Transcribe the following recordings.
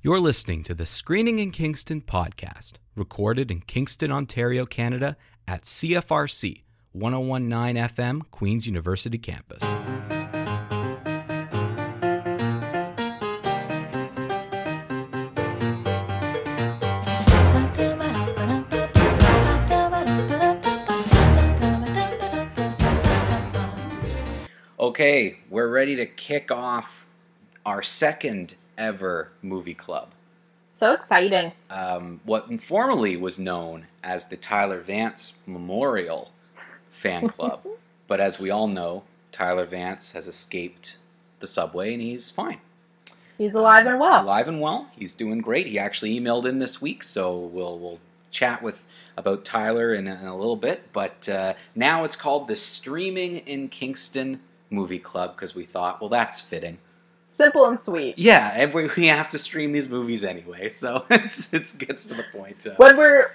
You're listening to the Screening in Kingston podcast, recorded in Kingston, Ontario, Canada at CFRC 1019 FM, Queen's University campus. Okay, we're ready to kick off our second ever movie club. So exciting. Um, what formerly was known as the Tyler Vance Memorial Fan Club. but as we all know, Tyler Vance has escaped the subway and he's fine. He's alive and well. Alive and well. He's doing great. He actually emailed in this week, so we'll we'll chat with about Tyler in a, in a little bit. But uh, now it's called the Streaming in Kingston Movie Club because we thought, well, that's fitting. Simple and sweet. Yeah, and we, we have to stream these movies anyway, so it's it gets to the point. Uh, When we're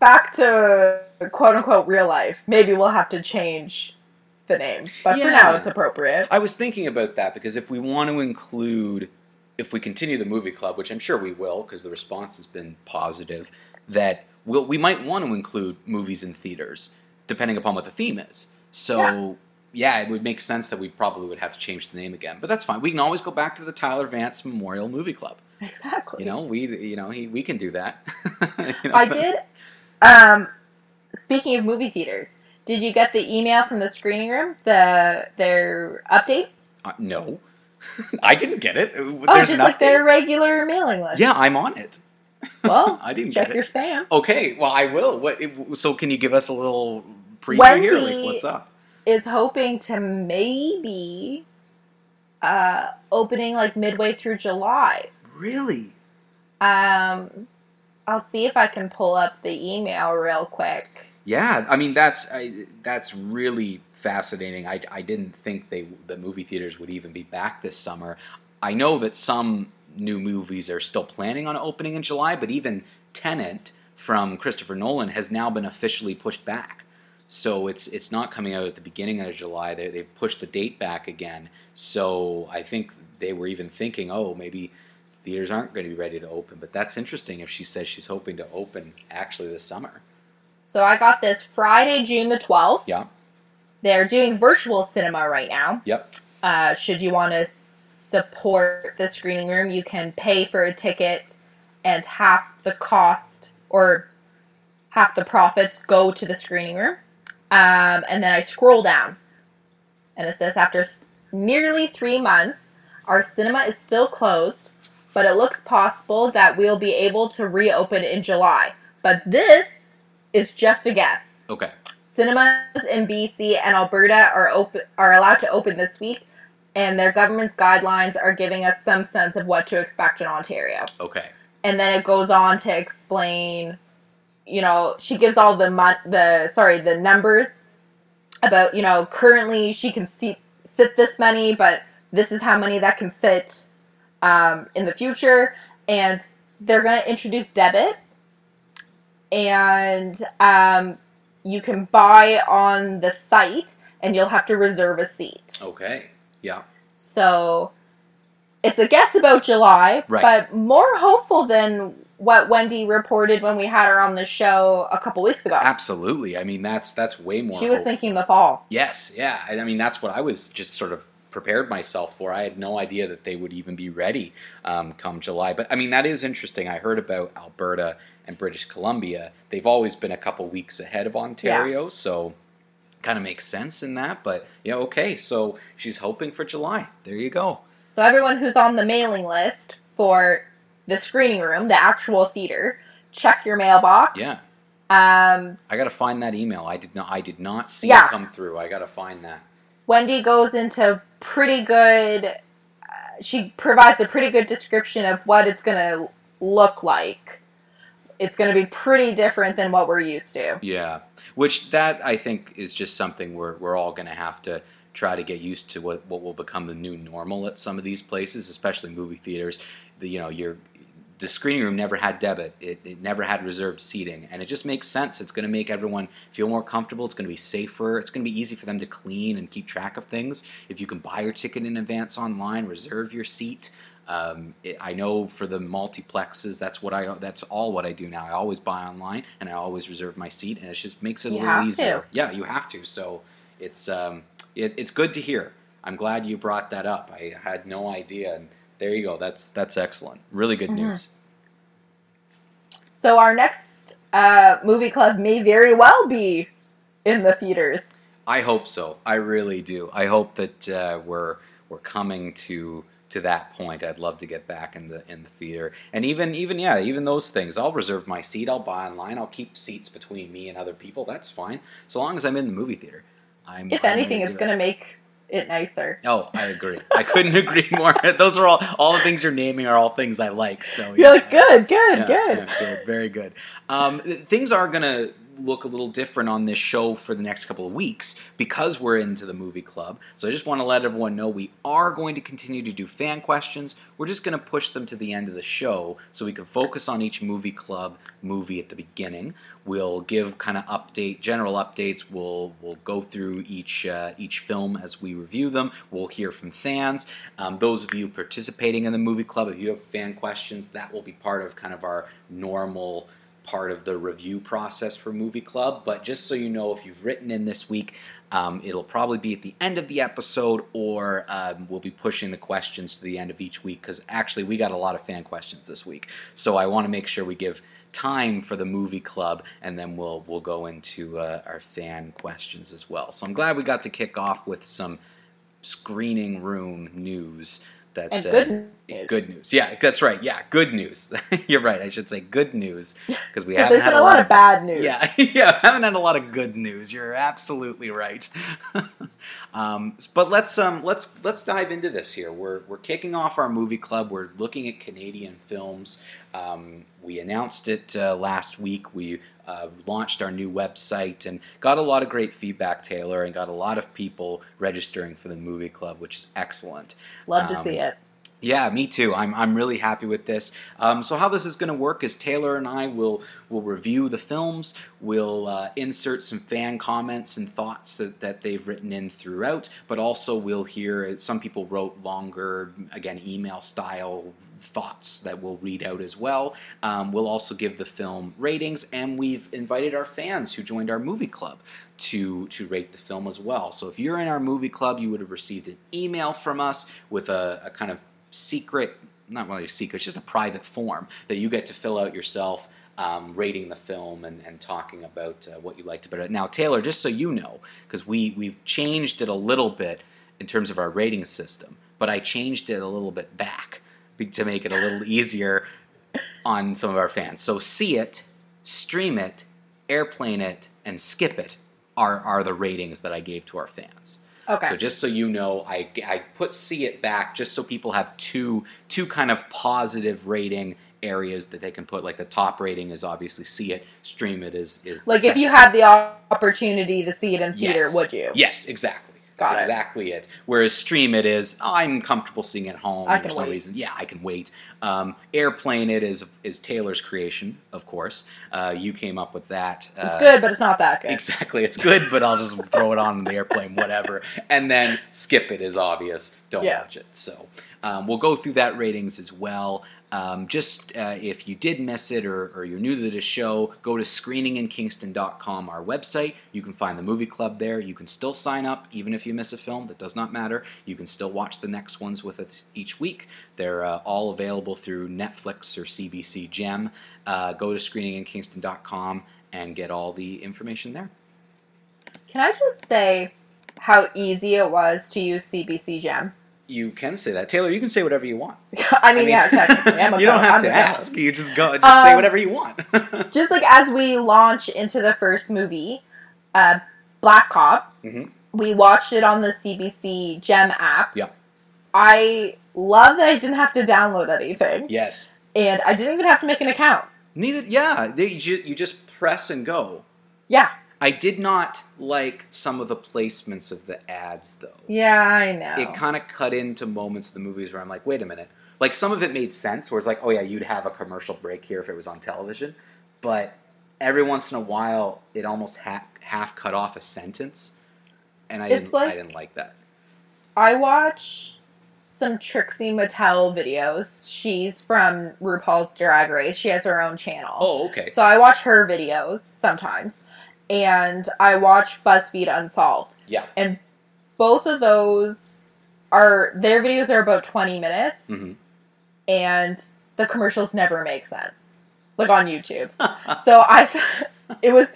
back to quote unquote real life, maybe we'll have to change the name. But for Yeah. now, it's appropriate. I was thinking about that because if we want to include, if we continue the movie club, which I'm sure we will because the response has been positive, that we'll, we might want to include movies in theaters depending upon what the theme is. So. Yeah. It would make sense that we probably would have to change the name again, but that's fine. We can always go back to the Tyler Vance Memorial Movie Club. Exactly. You know, we you know he, we can do that. You know, I did. Um, speaking of movie theaters, did you get the email from the screening room? The their update? Uh, no, I didn't get it. Oh, There's just an like their regular mailing list. Yeah, I'm on it. Well, I didn't check get your it. spam. Okay, well I will. What? it- So can you give us a little preview here? Like, what's up? Is hoping to maybe uh, opening like midway through July. Really? Um, I'll see if I can pull up the email real quick. Yeah, I mean that's I, that's really fascinating. I, I didn't think they the movie theaters would even be back this summer. I know that some new movies are still planning on opening in July, but even Tenet from Christopher Nolan has now been officially pushed back. So it's it's not coming out at the beginning of July. They they've pushed the date back again. So I think they were even thinking, oh, maybe theaters aren't going to be ready to open. But that's interesting if she says she's hoping to open actually this summer. So I got this Friday, June the 12th. Yeah. They're doing virtual cinema right now. Yep. Uh, should you want to support the screening room, you can pay for a ticket and half the cost or half the profits go to the screening room. Um, and then I scroll down and it says after nearly three months, our cinema is still closed, but it looks possible that we'll be able to reopen in July. But this is just a guess. Okay. Cinemas in BC and Alberta are open are allowed to open this week, and their government's guidelines are giving us some sense of what to expect in Ontario. Okay. And then it goes on to explain, you know, she gives all the mon- the sorry the numbers about you know currently she can see sit this many, but this is how many that can sit um, in the future, and they're going to introduce debit, and um, you can buy on the site, and you'll have to reserve a seat. Okay. Yeah. So it's a guess about July, Right. but more hopeful than what Wendy reported when we had her on the show a couple weeks ago. Absolutely. I mean, that's that's way more. She was thinking the fall. Yes. Yeah. And I mean, that's what I was just sort of prepared myself for. I had no idea that they would even be ready um, come July. But I mean, that is interesting. I heard about Alberta and British Columbia. They've always been a couple weeks ahead of Ontario, so kind of makes sense in that. But yeah, okay. So she's hoping for July. There you go. So everyone who's on the mailing list for the screening room, the actual theater, check your mailbox. Yeah. Um, I got to find that email. I did not. I did not see Yeah. it come through. I got to find that. Wendy goes into pretty good. Uh, she provides a pretty good description of what it's going to look like. It's going to be pretty different than what we're used to. Yeah, which that I think is just something we're we're all going to have to try to get used to what what will become the new normal at some of these places, especially movie theaters. The you know your the screening room never had debit. It, it never had reserved seating, and it just makes sense. It's going to make everyone feel more comfortable. It's going to be safer. It's going to be easy for them to clean and keep track of things. If you can buy your ticket in advance online, reserve your seat. Um, it, I know for the multiplexes, that's what I that's all what I do now. I always buy online and I always reserve my seat, and it just makes it a little easier. to. Yeah, you have to. So it's um, it, it's good to hear. I'm glad you brought that up. I had no idea, and there you go. That's that's excellent. Really good Mhm. news. So our next uh, movie club may very well be in the theaters. I hope so. I really do. I hope that uh, we're we're coming to to that point. I'd love to get back in the in the theater, and even even yeah, even those things. I'll reserve my seat. I'll buy online. I'll keep seats between me and other people. That's fine, so long as I'm in the movie theater. I'm. If anything, it's going to make it nicer. Oh, I agree. I couldn't agree more. Those are all all the things you're naming are all things I like. So You're like, good, good, yeah, good. yeah, good, very good. Um, things are going to look a little different on this show for the next couple of weeks because we're into the movie club. So I just want to let everyone know we are going to continue to do fan questions. We're just going to push them to the end of the show so we can focus on each movie club movie at the beginning. We'll give kind of update, general updates. We'll we'll go through each uh, each film as we review them. We'll hear from fans. Um, those of you participating in the movie club, if you have fan questions, that will be part of kind of our normal part of the review process for movie club. But just so you know, if you've written in this week, um, it'll probably be at the end of the episode, or um, we'll be pushing the questions to the end of each week because actually we got a lot of fan questions this week. So I want to make sure we give time for the movie club, and then we'll we'll go into uh, our fan questions as well. So I'm glad we got to kick off with some screening room news. That, And uh, good news. Good news. Yeah, that's right. Yeah, good news. You're right. I should say good news because we haven't had a lot of bad news. yeah, yeah, haven't had a lot of good news. You're absolutely right. um, but let's um, let's let's dive into this here. We're we're kicking off our movie club. We're looking at Canadian films. Um, we announced it uh, last week. We uh, launched our new website and got a lot of great feedback, Taylor, and got a lot of people registering for the movie club, which is excellent. Love to Um, see it. Yeah, me too. I'm, I'm really happy with this. Um, so how this is going to work is Taylor and I will will review the films. We'll uh, insert some fan comments and thoughts that, that they've written in throughout, but also we'll hear some people wrote longer, again, email style thoughts that we'll read out as well. Um, we'll also give the film ratings, and we've invited our fans who joined our movie club to to rate the film as well. So if you're in our movie club, you would have received an email from us with a, a kind of secret, not really a secret, just a private form that you get to fill out yourself. Um, rating the film and, and talking about uh, what you liked about it. Now, Taylor, just so you know, because we we've changed it a little bit in terms of our rating system, but I changed it a little bit back to make it a little easier on some of our fans. So, see it, stream it, airplane it, and skip it are are the ratings that I gave to our fans. Okay. So just so you know, I, I put see it back just so people have two two kind of positive rating areas that they can put. Like the top rating is obviously see it, stream it is is like if you had the opportunity to see it in theater, Yes. would you? Yes, exactly. Got That's it. exactly it. Whereas stream it is, oh, I'm comfortable seeing it at home. I There's can no reason. Yeah, I can wait. Um, airplane it is is Taylor's creation, of course. Uh, you came up with that. It's Uh, good, but it's not that good. Exactly, it's good, but I'll just throw it on the airplane, whatever. And then skip it is obvious. Don't Yeah. watch it. So um, we'll go through that ratings as well. Um, just uh, if you did miss it or, or you're new to the show, go to screeninginkingston.com, our website. You can find the movie club there. You can still sign up, even if you miss a film. That does not matter. You can still watch the next ones with us each week. They're uh, all available through Netflix or CBC Gem. Uh, go to screeninginkingston.com and get all the information there. Can I just say how easy it was to use CBC Gem? You can say that, Taylor. You can say whatever you want. I mean, yeah, technically, I'm a you don't have I'm to ask. You just go. Just say Um, whatever you want. Just like as we launch into the first movie, uh, Black Cop, Mhm. we watched it on the CBC Gem app. Yeah. I love that I didn't have to download anything, yes. and I didn't even have to make an account. Neither. Yeah. They, you, you just press and go. Yeah, I did not like some of the placements of the ads, though. yeah, I know. It kind of cut into moments of the movies where I'm like, wait a minute. Like some of it made sense, where it's like, oh yeah, you'd have a commercial break here if it was on television, but every once in a while, it almost ha- half cut off a sentence, and I didn't. I like- didn't like that. I watch some Trixie Mattel videos. She's from RuPaul's Drag Race. She has her own channel. Oh, okay. So I watch her videos sometimes, and I watch BuzzFeed Unsolved. Yeah. And both of those are their videos are about twenty minutes, hmm and the commercials never make sense, like on YouTube. so I, it was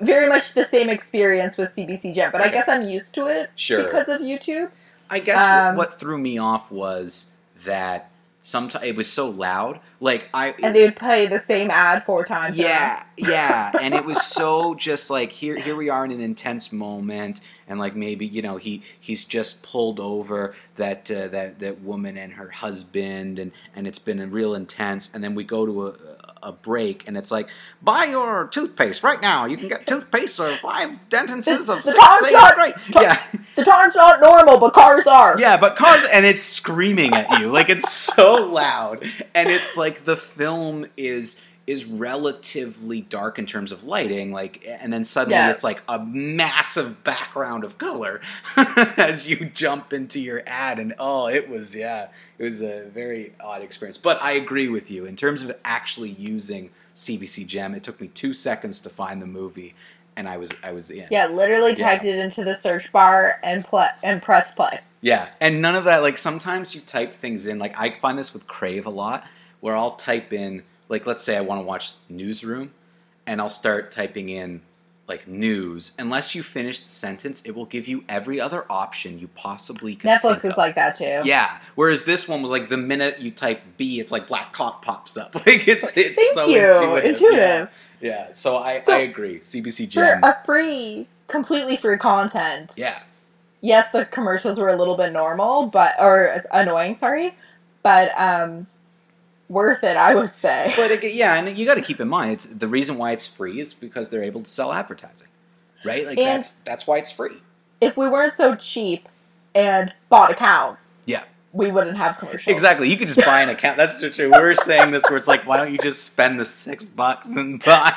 very much the same experience with CBC Gem, but I guess I'm used to it Sure. because of YouTube. I guess Um, what threw me off was that sometimes it was so loud. Like I And they would play the same ad four times. Yeah, yeah, and it was so just like here here we are in an intense moment, and like maybe you know he he's just pulled over that uh, that that woman and her husband, and and it's been a real intense, and then we go to a a break, and it's like buy your toothpaste right now. You can get toothpaste or five sentences of The- six time sayings shot- straight. ti- Yeah, The time's not normal, but cars are. yeah, but cars and it's screaming at you like it's so loud, and it's like the film is is relatively dark in terms of lighting, like, and then suddenly Yeah. it's like a massive background of color as you jump into your ad, and oh, it was yeah, it was a very odd experience. But I agree with you in terms of actually using CBC Gem. It took me two seconds to find the movie, and I was I was in. Yeah, literally Yeah. typed it into the search bar and play and press play. Yeah, and none of that. Like sometimes you type things in. Like I find this with Crave a lot, where I'll type in, like let's say I want to watch Newsroom, and I'll start typing in like news. Unless you finish the sentence, it will give you every other option you possibly could. Netflix is of. like that too. Yeah. Whereas this one was like the minute you type B, it's like Black Cop pops up. Like it's it's Thank so you. intuitive. Intuitive. Yeah. yeah. So I So- I agree. CBC For a free, completely free content. yeah. Yes, the commercials were a little bit normal, but or annoying. Sorry, but um, worth it. I would say. But again, yeah, and you got to keep in mind, it's the reason why it's free is because they're able to sell advertising, right? Like And- that's that's why it's free. if we weren't so cheap and bought accounts, Yeah, we wouldn't have commercials. exactly. You could just buy an account. That's true. We're saying this where it's like, why don't you just spend the six bucks and buy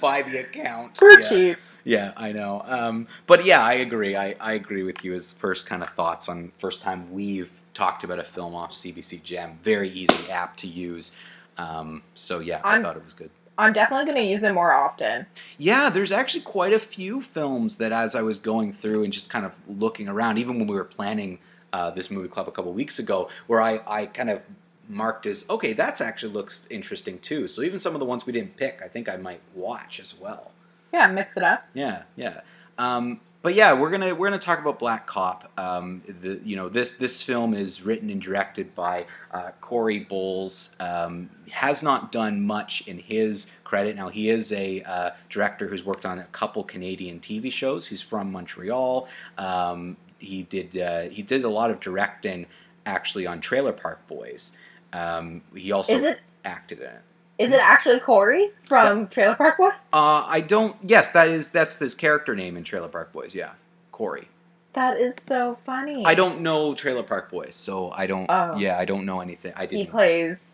buy the account? For yeah. cheap. Yeah, I know. Um, but yeah, I agree. I, I agree with you as first kind of thoughts on first time we've talked about a film off CBC Gem. Very easy app to use. Um, so yeah, i I'm- thought it was good. I'm definitely going to use it more often. Yeah, there's actually quite a few films that, as I was going through and just kind of looking around, even when we were planning uh, this movie club a couple weeks ago, where I, I kind of marked as okay, that's actually looks interesting too. So even some of the ones we didn't pick, I think I might watch as well. Yeah, mix it up. Yeah, yeah. Um, but yeah, we're gonna we're gonna talk about Black Cop. Um, the you know this this film is written and directed by uh, Corey Bowles. Um, has not done much in his credit. Now he is a uh, director who's worked on a couple Canadian TV shows. He's from Montreal. Um, he did uh, he did a lot of directing actually on Trailer Park Boys. Um, he also it acted in it. Is it actually Corey from Trailer Park Boys? Uh, I don't. Yes, that is that's his character name in Trailer Park Boys. Yeah, Corey. That is so funny. I don't know Trailer Park Boys, so I don't. Oh. Yeah, I don't know anything. I didn't. He plays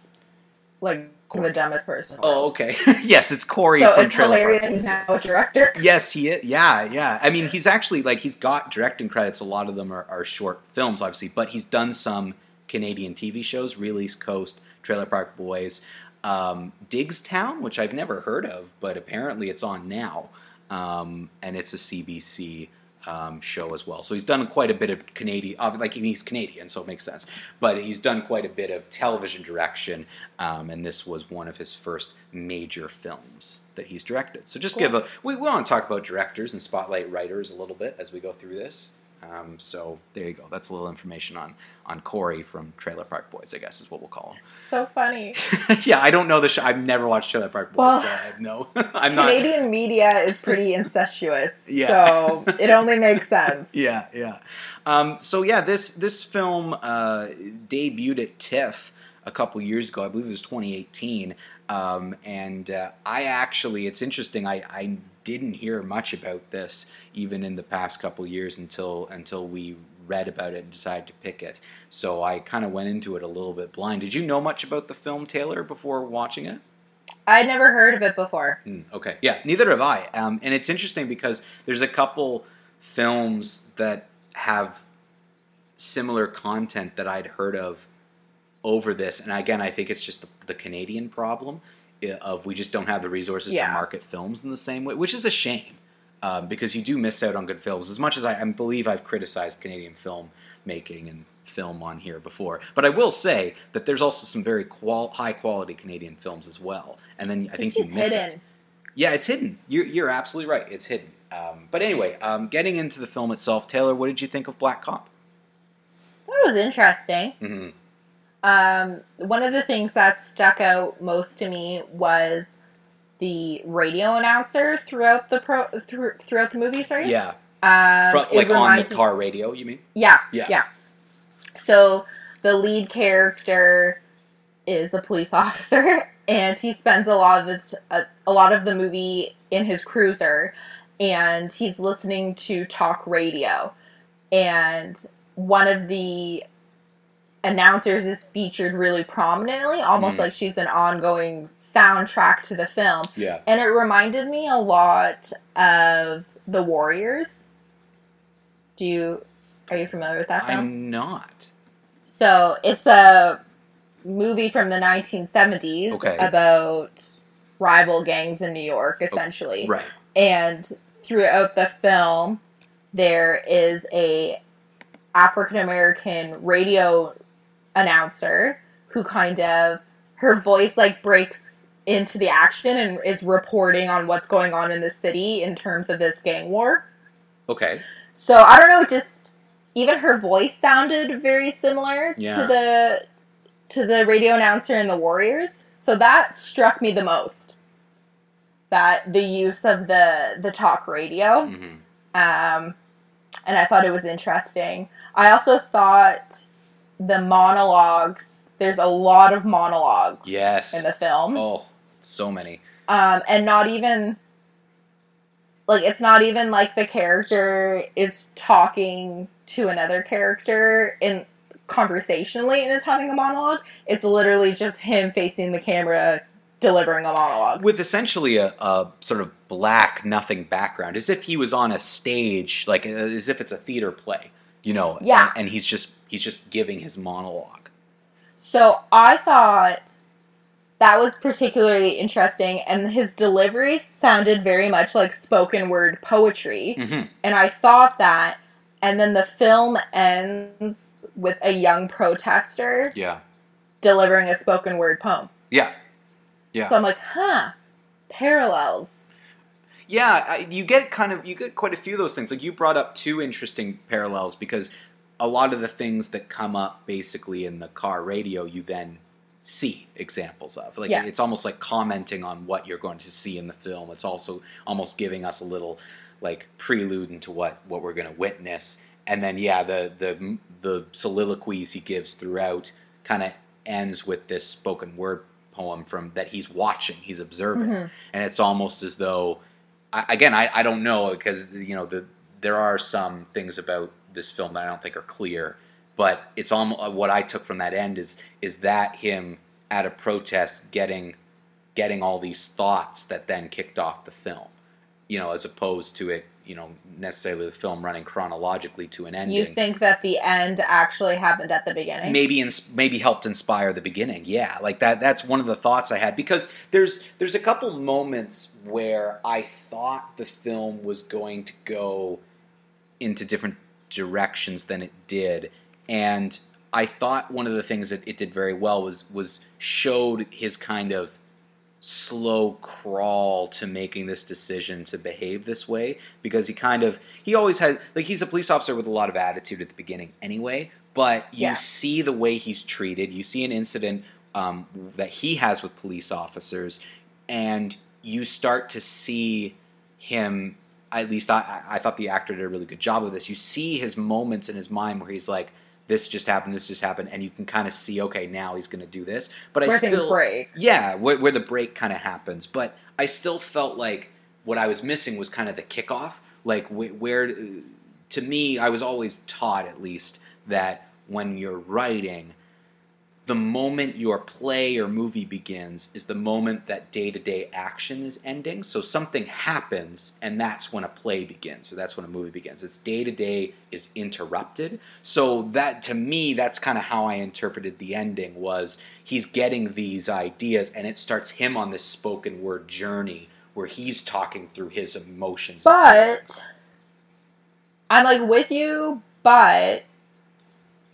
like Corey. the dumbest person. oh, okay. yes, it's Corey So from it's Trailer hilarious Park that he's now a director. Yes, he is. Yeah, yeah. I mean, he's actually like he's got directing credits. A lot of them are, are short films, obviously, but he's done some Canadian TV shows, Real East Coast, Trailer Park Boys, um, Diggstown, which I've never heard of, but apparently it's on now, um, and it's a CBC. Um, show as well, so he's done quite a bit of Canadian. Like he's Canadian, so it makes sense. But he's done quite a bit of television direction, um, and this was one of his first major films that he's directed. So just Cool. give a we, we want to talk about directors and spotlight writers a little bit as we go through this. Um, so there you go. That's a little information on on Corey from Trailer Park Boys, I guess is what we'll call him. So funny. yeah, I don't know the show. I've never watched Trailer Park Boys, Well, so I have no. I'm not. Canadian media is pretty incestuous. Yeah. So it only makes sense. Yeah, yeah. Um, so yeah, this this film uh, debuted at TIFF a couple years ago. I believe it was 2018. Um, and uh, I actually, it's interesting. I, I didn't hear much about this even in the past couple years until until we read about it and decided to pick it. So I kind of went into it a little bit blind. Did you know much about the film Taylor before watching it? I'd never heard of it before. Mm, okay. Yeah, neither have I. Um, and it's interesting because there's a couple films that have similar content that I'd heard of over this, and again, I think it's just the, the Canadian problem of we just don't have the resources Yeah. to market films in the same way, which is a shame um, because you do miss out on good films. As much as I, I believe I've criticized Canadian film making and film on here before, but I will say that there's also some very qual- high quality Canadian films as well. And then I think you miss hidden. it. Yeah, it's hidden. You're, you're absolutely right. It's hidden. Um, but anyway, um, getting into the film itself, Taylor, what did you think of Black Cop? That was interesting. hmm Um, one of the things that stuck out most to me was the radio announcer throughout the pro through, throughout the movie. Sorry, Yeah, um, Fro- it like on the car radio. You mean? Yeah, Yeah. yeah. So the lead character is a police officer, and he spends a lot of the, a, a lot of the movie in his cruiser, and he's listening to talk radio, and one of the announcers is featured really prominently, almost Mhm. like she's an ongoing soundtrack to the film, Yeah. and it reminded me a lot of the Warriors. Do you are you familiar with that film? I'm not. So it's a movie from the 1970s Okay. about rival gangs in New York, essentially. Right. And throughout the film, there is a African American radio announcer who kind of her voice like breaks into the action and is reporting on what's going on in the city in terms of this gang war. Okay. So I don't know, just even her voice sounded very similar Yeah. to the to the radio announcer in the Warriors. So that struck me the most. That the use of the the talk radio. hmm Um and I thought it was interesting. I also thought the monologues there's a lot of monologues Yes. in the film. oh, so many. um, and not even like it's not even like the character is talking to another character in conversationally and is having a monologue. It's literally just him facing the camera delivering a monologue. With essentially a, a sort of black nothing background, as if he was on a stage, like uh, as if it's a theater play, you know. Yeah. And, and he's just he's just giving his monologue. So I thought that was particularly interesting, and his delivery sounded very much like spoken word poetry. hmm And I thought that, and then the film ends with a young protester Yeah. delivering a spoken word poem. Yeah. Yeah. So I'm like, huh, parallels. Yeah, you get kind of you get quite a few of those things. Like you brought up two interesting parallels because a lot of the things that come up basically in the car radio, you then see examples of. Like Yeah. it's almost like commenting on what you're going to see in the film. It's also almost giving us a little like prelude into what what we're going to witness. And then yeah, the the the soliloquies he gives throughout kind of ends with this spoken word poem from that he's watching, he's observing Mhm. and it's almost as though I, again I, I don't know because you know the there are some things about this film that I don't think are clear but it's almost uh, what I took from that end is is that him at a protest getting getting all these thoughts that then kicked off the film you know as opposed to it you know necessarily the film running chronologically to an ending You think that the end actually happened at the beginning? maybe maybe helped inspire the beginning yeah like that that's one of the thoughts i had because there's there's a couple moments where i thought the film was going to go into different directions than it did. And i thought one of the things that it did very well was was showed his kind of slow crawl to making this decision to behave this way. Because he kind of he always had like he's a police officer with a lot of attitude at the beginning anyway. But you Yeah. see the way he's treated. You see an incident um, that he has with police officers. And you start to see him at least I, I thought the actor did a really good job of this you see his moments in his mind where he's like this just happened this just happened and you can kind of see okay now he's going to do this but Where i still break. yeah, where, where the break kind of happens. But I still felt like what I was missing was kind of the kickoff. Like wh- where, to me, I was always taught at least that when you're writing, the moment your play or movie begins is the moment that day to day action is ending. So something happens, and that's when a play begins. So that's when a movie begins. It's day to day is interrupted. So that to me, that's kind of how I interpreted the ending. Was he's getting these ideas, and it starts him on this spoken word journey where he's talking through his emotions. But I'm like with you, but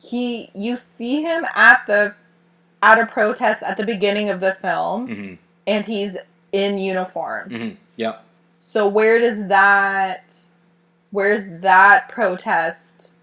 he you see him at the at a protest at the beginning of the film hmm and he's in uniform. hmm Yep. So where does that where's that protest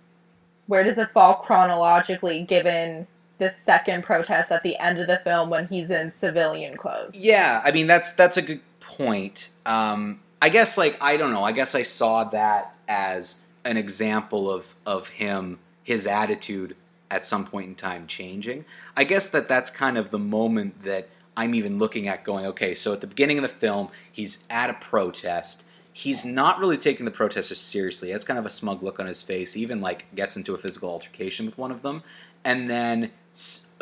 where does it fall chronologically given the second protest at the end of the film when he's in civilian clothes? Yeah, I mean that's that's a good point. Um, I guess like I don't know. I guess I saw that as an example of of him his attitude at some point in time changing. I guess that that's kind of the moment that I'm even looking at going, okay, so at the beginning of the film, he's at a protest. He's not really taking the protesters seriously. He has kind of a smug look on his face. He even like gets into a physical altercation with one of them, and then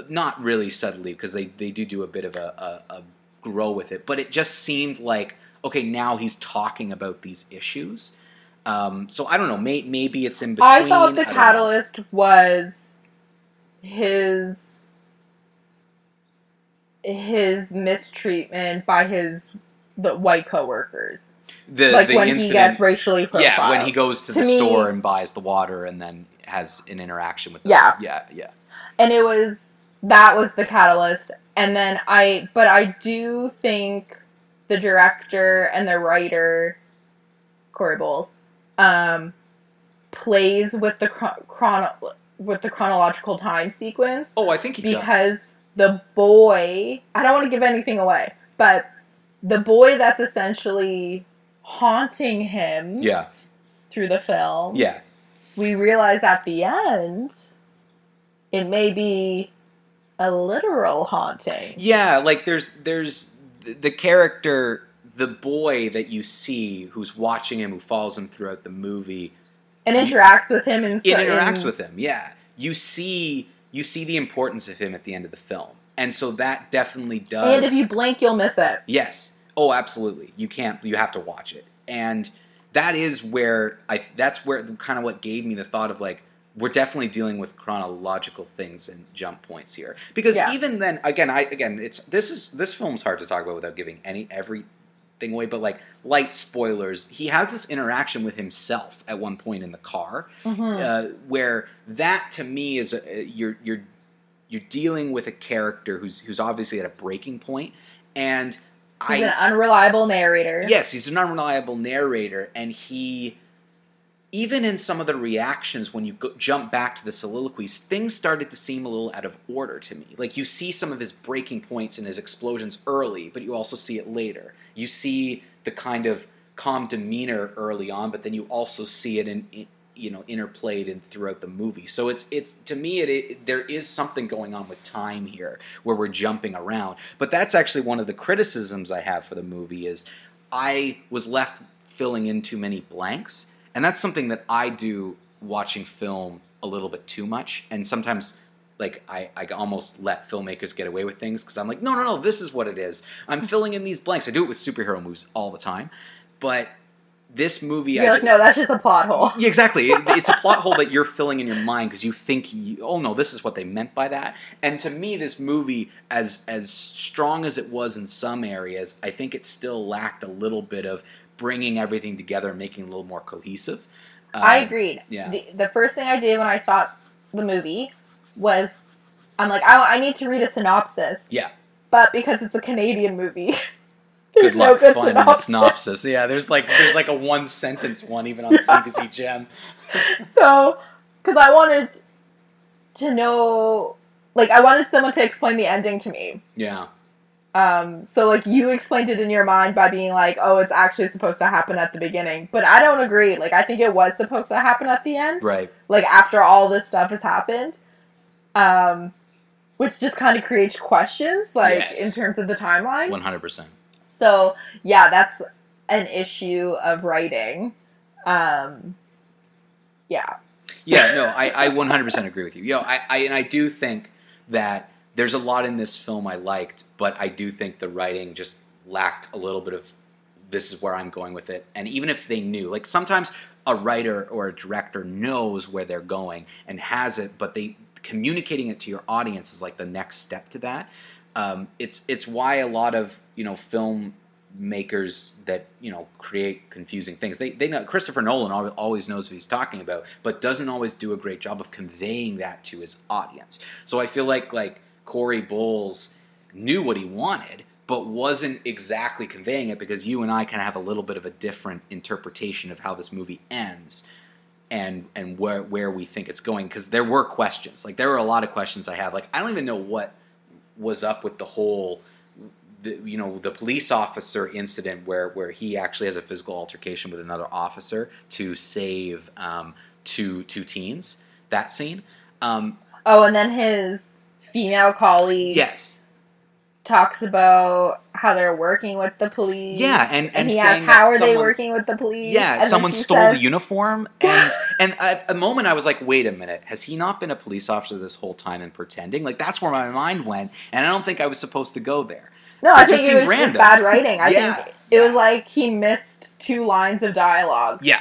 not really subtly because they, they do do a bit of a, a, a grow with it, but it just seemed like okay, now he's talking about these issues. Um, so I don't know. May, maybe it's in between. I thought the know. catalyst was his his mistreatment by his the white coworkers. the, like the when incident, he gets racially profiled. yeah, when he goes to, To the me- store and buys the water and then has an interaction with them. Yeah. yeah, yeah. and it was that was the catalyst and then i but i do think the director and the writer corey bowles um plays with the chron- chrono with the chronological time sequence Oh, I think he does. because the boy i don't want to give anything away but the boy that's essentially haunting him yeah, through the film yeah, we realize at the end it may be a literal haunting. yeah. Like there's there's the- the character, the boy that you see who's watching him, who follows him throughout the movie. And interacts with him in it so- interacts with him. Yeah, you see you see the importance of him at the end of the film, and so that definitely does. And if you blink, you'll miss it. Yes. Oh, absolutely. You can't. You have to watch it, and that is where I. That's where kind of what gave me the thought of like we're definitely dealing with chronological things and jump points here because Yeah. even then again I again it's this is this film's hard to talk about without giving any everything away but like light spoilers he has this interaction with himself at one point in the car Mhm. uh, where that to me is a, you're you're you're dealing with a character who's who's obviously at a breaking point and He's I an unreliable narrator. yes he's an unreliable narrator and he even in some of the reactions when you go, jump back to the soliloquies things started to seem a little out of order to me. Like you see some of his breaking points and his explosions early but you also see it later. You see the kind of calm demeanor early on but then you also see it in, in you know interplayed in throughout the movie. So it's it's to me it, it there is something going on with time here where we're jumping around. But that's actually one of the criticisms i have for the movie is i was left filling in too many blanks and that's something that i do watching film a little bit too much and sometimes like I, I almost let filmmakers get away with things because i'm like no no no this is what it is i'm filling in these blanks i do it with superhero movies all the time but this movie You're I like, no, that's just a plot hole. yeah, exactly. It- it's a plot hole that you're filling in your mind because you think, you, oh no, this is what they meant by that. And to me, this movie, as as strong as it was in some areas, I think it still lacked a little bit of bringing everything together and making it a little more cohesive. I Uh, agreed. yeah. The, the first thing I did when I saw the movie was I'm like, I, I need to read a synopsis. Yeah. But because it's a Canadian movie, Good there's luck no good finding a synopsis. synopsis. Yeah, there's like there's like a one sentence one even on CBC Gem. So, because I wanted to know, like, I wanted someone to explain the ending to me. Yeah, Um, so like you explained it in your mind by being like, oh, it's actually supposed to happen at the beginning. But I don't agree. Like I think it was supposed to happen at the end. right. Like after all this stuff has happened. Um which just kind of creates questions, like Yes. in terms of the timeline. One hundred percent. So yeah, that's an issue of writing. Um yeah. Yeah, no, I, I 100% agree with you. Yo, I, I and I do think that there's a lot in this film I liked, but I do think the writing just lacked a little bit of this is where I'm going with it. And even if they knew, like sometimes a writer or a director knows where they're going and has it, but they communicating it to your audience is like the next step to that. Um, it's it's why a lot of you know film makers that you know create confusing things. They they know Christopher Nolan always knows what he's talking about, but doesn't always do a great job of conveying that to his audience. So I feel like like Corey Bowles knew what he wanted, but wasn't exactly conveying it because you and I kind of have a little bit of a different interpretation of how this movie ends and and where where we think it's going. Because there were questions. Like there were a lot of questions I have like I don't even know what was up with the whole the, you know the police officer incident where where he actually has a physical altercation with another officer to save um, two two teens that scene. Um, Oh, and then his female colleague yes talks about how they're working with the police. Yeah, and- and he saying asks, how are they working with the police? Yeah, And someone stole says- the uniform, and and at a moment I was like, wait a minute, has he not been a police officer this whole time and pretending? Like that's where my mind went, and I don't think I was supposed to go there. No, So I just think it was just random. bad writing. I Yeah, think it was like he missed two lines of dialogue. Yeah,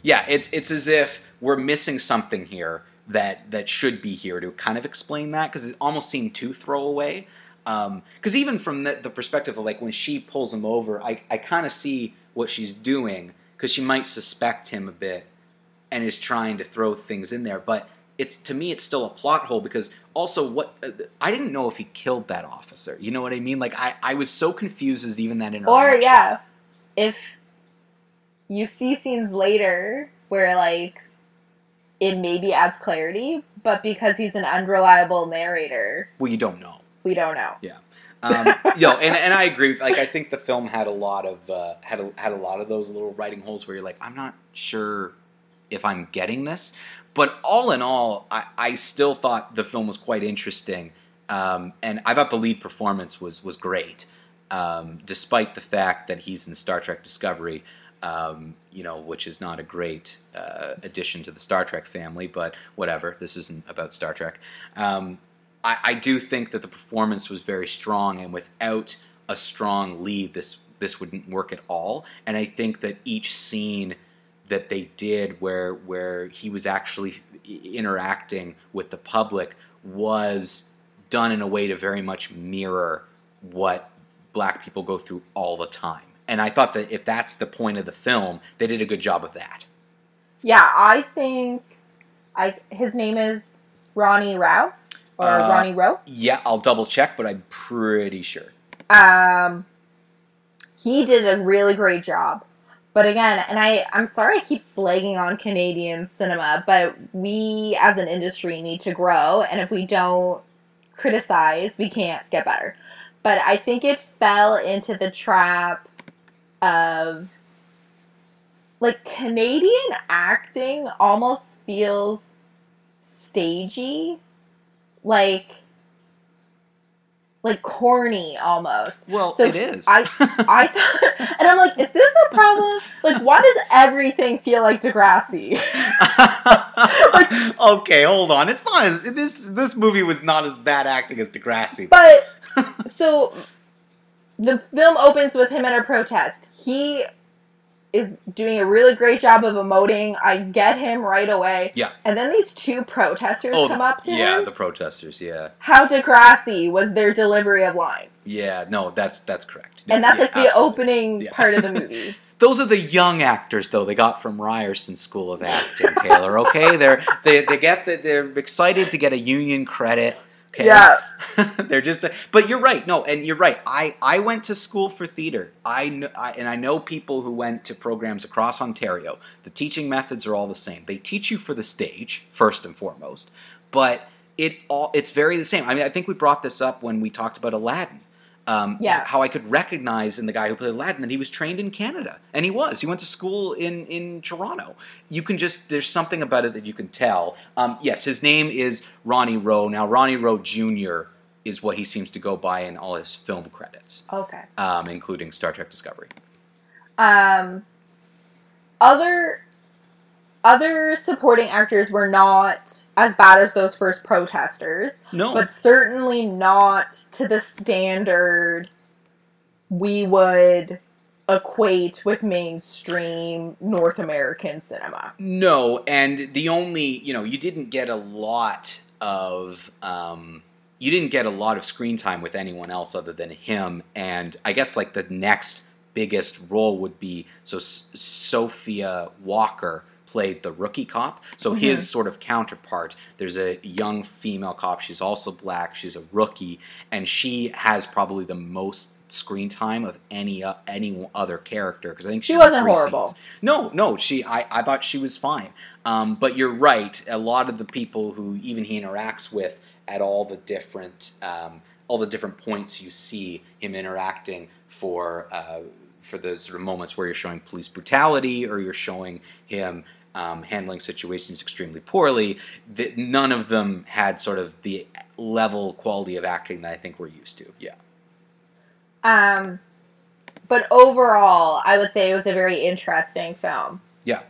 yeah, it's it's as if we're missing something here that that should be here to kind of explain that because it almost seemed too throwaway. Because even from the, the perspective of like when she pulls him over, I I kind of see what she's doing because she might suspect him a bit and is trying to throw things in there, but. It's to me, it's still a plot hole because also what uh, I didn't know if he killed that officer. You know what I mean? Like I, I was so confused as even that interaction. Or yeah, if you see scenes later where like it maybe adds clarity, but because he's an unreliable narrator, well, you don't know. we don't know. Yeah. Um, yo, and, and I agree. With, like, I think the film had a lot of uh, had a, had a lot of those little writing holes where you're like, I'm not sure if I'm getting this. But all in all, I, I still thought the film was quite interesting, um, and I thought the lead performance was was great, um, despite the fact that he's in Star Trek Discovery. Um, you know, which is not a great uh, addition to the Star Trek family, but whatever. This isn't about Star Trek. Um, I, I do think that the performance was very strong, and without a strong lead, this this wouldn't work at all. And I think that each scene that they did, where where he was actually interacting with the public, was done in a way to very much mirror what black people go through all the time. And I thought that if that's the point of the film, they did a good job of that. Yeah, I think I his name is Ronnie Rao or Uh, Ronnie Rowe. Yeah, I'll double check, but I'm pretty sure. Um, he did a really great job. But again, and I, I'm sorry I keep slagging on Canadian cinema, but we as an industry need to grow, and if we don't criticize, we can't get better. But I think it fell into the trap of like Canadian acting almost feels stagey, like like corny almost. Well, So it is. I I thought, and I'm like, is this a problem? Like, why does everything feel like Degrassi? okay, hold on. It's not as this this movie was not as bad acting as Degrassi. But so the film opens with him at a protest. He is doing a really great job of emoting. I get him right away. Yeah. And then these two protesters oh, come up to Oh, yeah, him. the protesters. Yeah, How Degrassi was their delivery of lines. yeah. No, that's that's correct. And that's Yeah, like the absolutely. opening Yeah. part of the movie. Those are the young actors, though. They got from Ryerson School of Acting, Taylor. Okay, they're they they get the, they're excited to get a union credit. Okay? Yeah. they're just. a, But you're right. No, and you're right. I I went to school for theater. I, kn- I and I know people who went to programs across Ontario. The teaching methods are all the same. They teach you for the stage first and foremost, but it all it's very the same. I mean, I think we brought this up when we talked about Aladdin. Um, Yeah. How I could recognize in the guy who played Aladdin that he was trained in Canada, and he was. He went to school in in Toronto. You can just there's something about it that you can tell. Um, yes, his name is Ronnie Rowe. Now Ronnie Rowe Jr. is what he seems to go by in all his film credits, Okay. um, including Star Trek Discovery. Um, other other supporting actors were not as bad as those first protesters, No, but certainly not to the standard we would equate with mainstream North American cinema. No, and the only you know you didn't get a lot of um, you didn't get a lot of screen time with anyone else other than him, and I guess like the next biggest role would be so S- Sophia Walker played the rookie cop, so his sort of counterpart. There's a young female cop. She's also black. She's a rookie, and she has probably the most screen time of any uh, any other character because I think She wasn't horrible. scenes. No, no, she. I, I thought she was fine. Um, but you're right. A lot of the people who even he interacts with at all the different um, all the different points you see him interacting for uh, for those sort of moments where you're showing police brutality or you're showing him um, handling situations extremely poorly. That none of them had sort of the level quality of acting that I think we're used to. Yeah. Um, but overall, I would say it was a very interesting film, Yeah.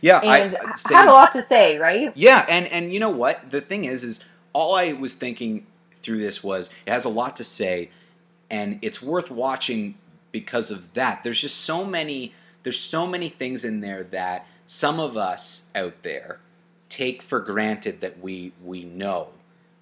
Yeah. and I, same. had a lot to say. Right? Yeah, and and you know what? The thing is, is all I was thinking through this was it has a lot to say, and it's worth watching because of that. There's just so many. There's so many things in there that some of us out there take for granted that we we know.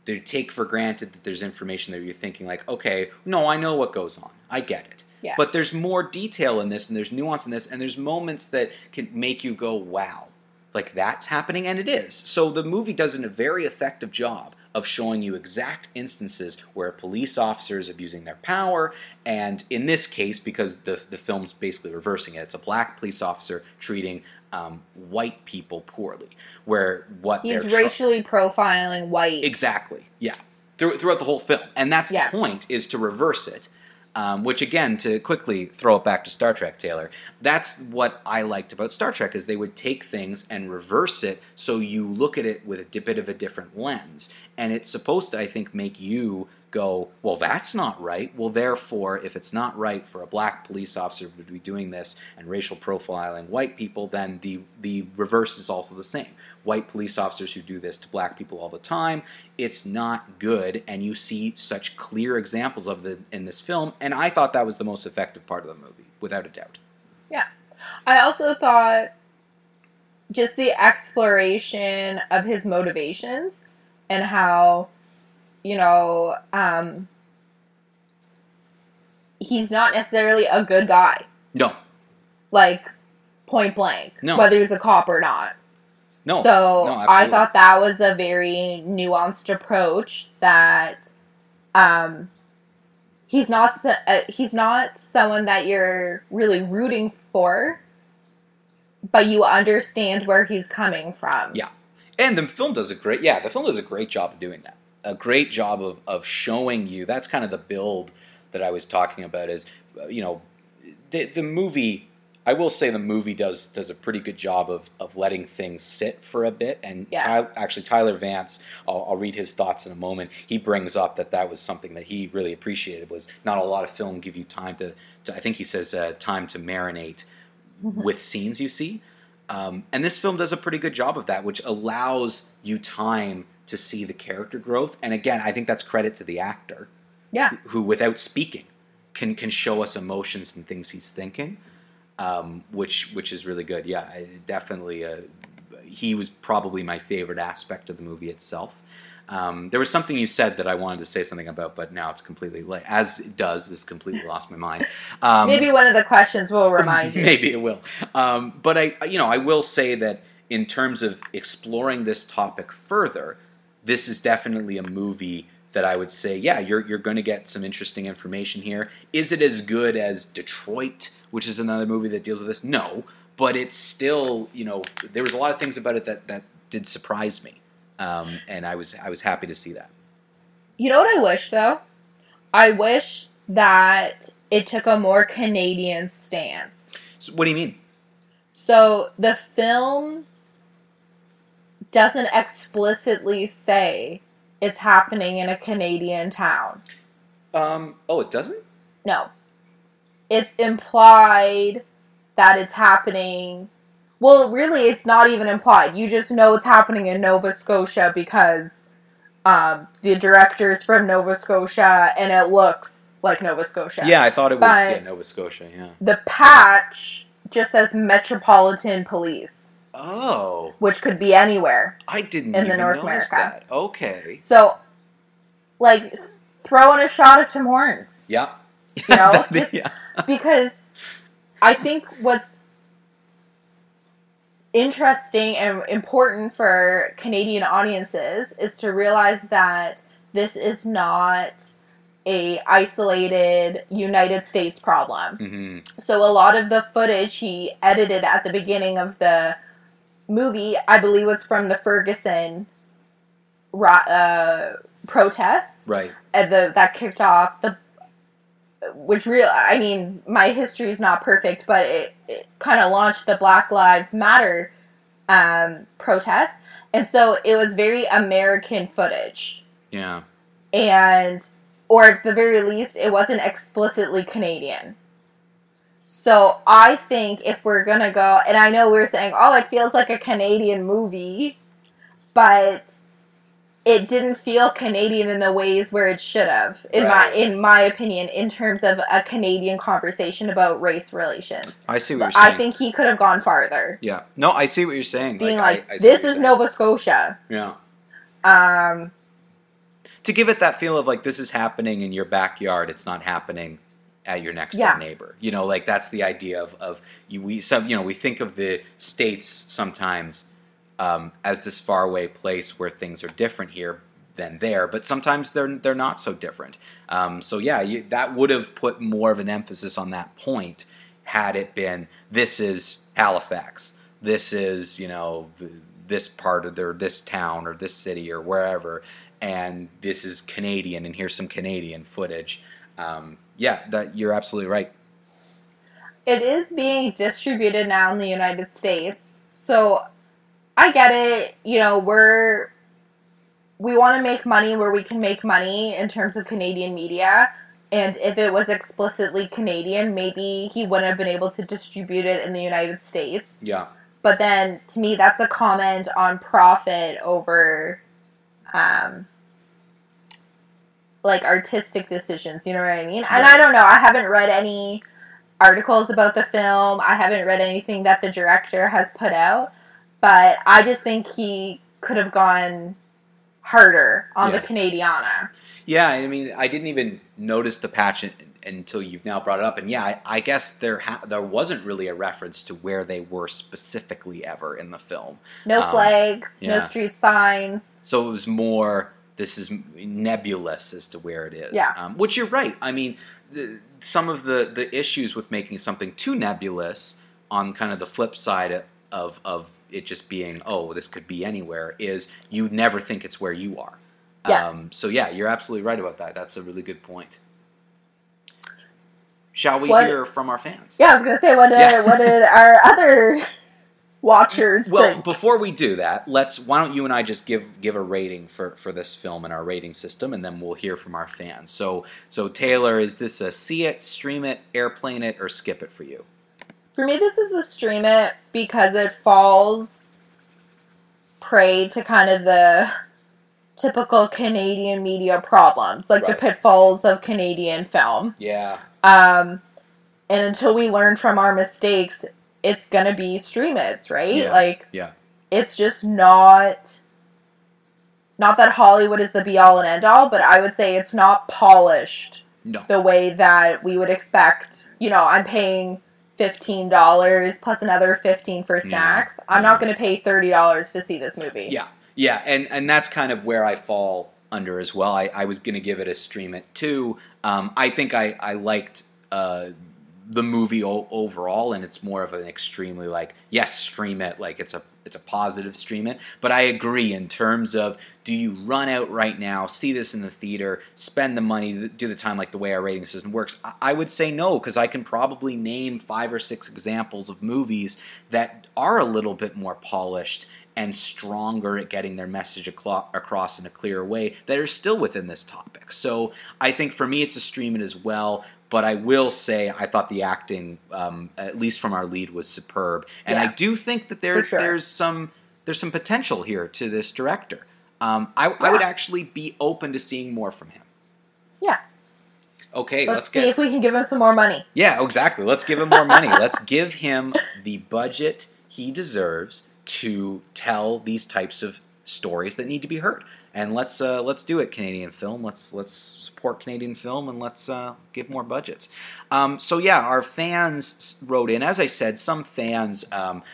They take for granted that there's information that you're thinking like, okay, no, I know what goes on. I get it. Yeah. But there's more detail in this, and there's nuance in this, and there's moments that can make you go, wow, like that's happening, and it is. So the movie does a very effective job of showing you exact instances where a police officer is abusing their power, and in this case, because the the film's basically reversing it, it's a black police officer treating um, white people poorly, where what He's racially profiling white. Exactly. Yeah. Through, throughout the whole film, and that's Yeah. the point is to reverse it. Um, which again, to quickly throw it back to Star Trek, Taylor, that's what I liked about Star Trek is they would take things and reverse it so you look at it with a bit of a different lens, and it's supposed to, I think, make you go, well, that's not right. Well, therefore, if it's not right for a black police officer to be doing this and racial profiling white people, then the the reverse is also the same. White police officers who do this to black people all the time, it's not good, and you see such clear examples of it in this film. And I thought that was the most effective part of the movie, without a doubt. Yeah. I also thought just the exploration of his motivations and how, you know, um, he's not necessarily a good guy, No, like point blank, No. whether he's a cop or not. no. so no, I thought that was a very nuanced approach that um, he's not uh, he's not someone that you're really rooting for, but you understand where he's coming from. Yeah. And the film does a great yeah, the film does a great job of doing that. A great job of, of showing you that's kind of the build that I was talking about is uh, you know the the movie I will say the movie does does a pretty good job of, of letting things sit for a bit. And Yeah. Tyler, actually, Tyler Vance, I'll, I'll read his thoughts in a moment. He brings up that that was something that he really appreciated. Was not a lot of film give you time to, to I think he says uh, time to marinate with scenes you see. Um, and this film does a pretty good job of that, which allows you time to see the character growth. And again, I think that's credit to the actor Yeah. who, without speaking, can can show us emotions and things he's thinking, um, which which is really good. Yeah, I, definitely. Uh, he was probably my favorite aspect of the movie itself. Um, there was something you said that I wanted to say something about, but now it's completely late. As it does, it's completely lost my mind. Um, Maybe one of the questions will remind you. Maybe it will. Um, but I, you know, I will say that in terms of exploring this topic further, this is definitely a movie that I would say, yeah, you're you're going to get some interesting information here. Is it as good as Detroit, which is another movie that deals with this? No, but it's still, you know, there was a lot of things about it that that did surprise me, um, and I was I was happy to see that. You know what I wish though? I wish that it took a more Canadian stance. So what do you mean? So the film doesn't explicitly say it's happening in a Canadian town. Um, oh, it doesn't. No. It's implied that it's happening Well, really, it's not even implied. You just know it's happening in Nova Scotia because um, the director's from Nova Scotia and it looks like Nova Scotia. Yeah, I thought it was But- yeah, Nova Scotia. Yeah. The patch just says Metropolitan Police, Oh, which could be anywhere. I didn't In the North America. that. Okay. So, like, throw in a shot of Tim Hortons. Yeah. You know, just- yeah. because I think what's interesting and important for Canadian audiences is to realize that this is not a isolated United States problem. hmm So a lot of the footage he edited at the beginning of the movie, I believe, was from the Ferguson uh, protests Right. and the that kicked off the which real I mean my history is not perfect but it, it kind of launched the Black Lives Matter um, protest and so it was very American footage Yeah. and or at the very least it wasn't explicitly Canadian so I think if we're gonna go and I know we're saying oh it feels like a Canadian movie but it didn't feel Canadian in the ways where it should have, in Right. my in my opinion, in terms of a Canadian conversation about race relations. I see what you're saying. I think he could have gone farther, Yeah. No, I see what you're saying. being I- like, I see "This is saying. Nova Scotia." Yeah. Um, To give it that feel of like this is happening in your backyard, it's not happening at your next Yeah. door neighbor. You know, like that's the idea of of you. We some you know we think of the states sometimes um, as this faraway place where things are different here than there, but sometimes they're they're not so different. Um, so yeah, you, that would have put more of an emphasis on that point had it been this is Halifax, this is you know this part of their this town or this city or wherever, and this is Canadian, and here's some Canadian footage. Um, yeah, that you're absolutely right. it is being distributed now in the United States, so I get it. You know, we're we want to make money where we can make money in terms of Canadian media. And if it was explicitly Canadian, maybe he wouldn't have been able to distribute it in the United States. Yeah, But then, to me, that's a comment on profit over, um, like artistic decisions. You know what I mean? And I don't know. I haven't read any articles about the film. I haven't read anything that the director has put out. But I just think he could have gone harder on Yeah. the Canadiana. yeah. I mean, I didn't even notice the patch un- until you've now brought it up, and yeah, I, I guess there ha- there wasn't really a reference to where they were specifically ever in the film. No Um, flags, no street signs. So it was more this is nebulous as to where it is. Yeah. Um, which you're right. I mean, the, some of the the issues with making something too nebulous on kind of the flip side of of it just being oh this could be anywhere is you never think it's where you are. Yeah. Um, so yeah, you're absolutely right about that. That's a really good point. Shall we What- hear from our fans? Yeah, I was gonna say what did Yeah. what did our other watchers Well, think? before we do that, let's why don't you and I just give give a rating for for this film in our rating system, and then we'll hear from our fans. So, so Taylor, is this a see it, stream it, airplane it, or skip it for you? For me, this is a stream it because it falls prey to kind of the typical Canadian media problems, like the pitfalls of Canadian film. Yeah, Um, and until we learn from our mistakes, it's gonna be stream its, right? Yeah. Like yeah, it's just not not that Hollywood is the be all and end all, but I would say it's not polished no, the way that we would expect. You know, I'm paying fifteen dollars plus another fifteen for snacks. I'm not going to pay thirty dollars to see this movie. yeah, yeah, and and that's kind of where I fall under as well. I, I was going to give it a stream it too. Um, I think I I liked. Uh, the movie o- overall, and it's more of an extremely like yes, stream it, like it's a it's a positive stream it. But I agree in terms of do you run out right now, see this in the theater, spend the money, do the time like the way our rating system works? I, I would say no because I can probably name five or six examples of movies that are a little bit more polished and stronger at getting their message across in a clearer way that are still within this topic. So I think for me, it's a stream it as well. But I will say I thought the acting, um, at least from our lead, was superb, and I do think that there's sure. there's some there's some potential here to this director. Um, I, I would actually be open to seeing more from him. Yeah. Okay, Let's, let's, see get if we can give him some more money. yeah, exactly. Let's give him more money. Let's give him the budget he deserves to tell these types of stories that need to be heard. And let's uh, let's do it, Canadian film. Let's let's support Canadian film and let's uh, give more budgets. Um, so yeah, our fans wrote in. As I said, some fans um,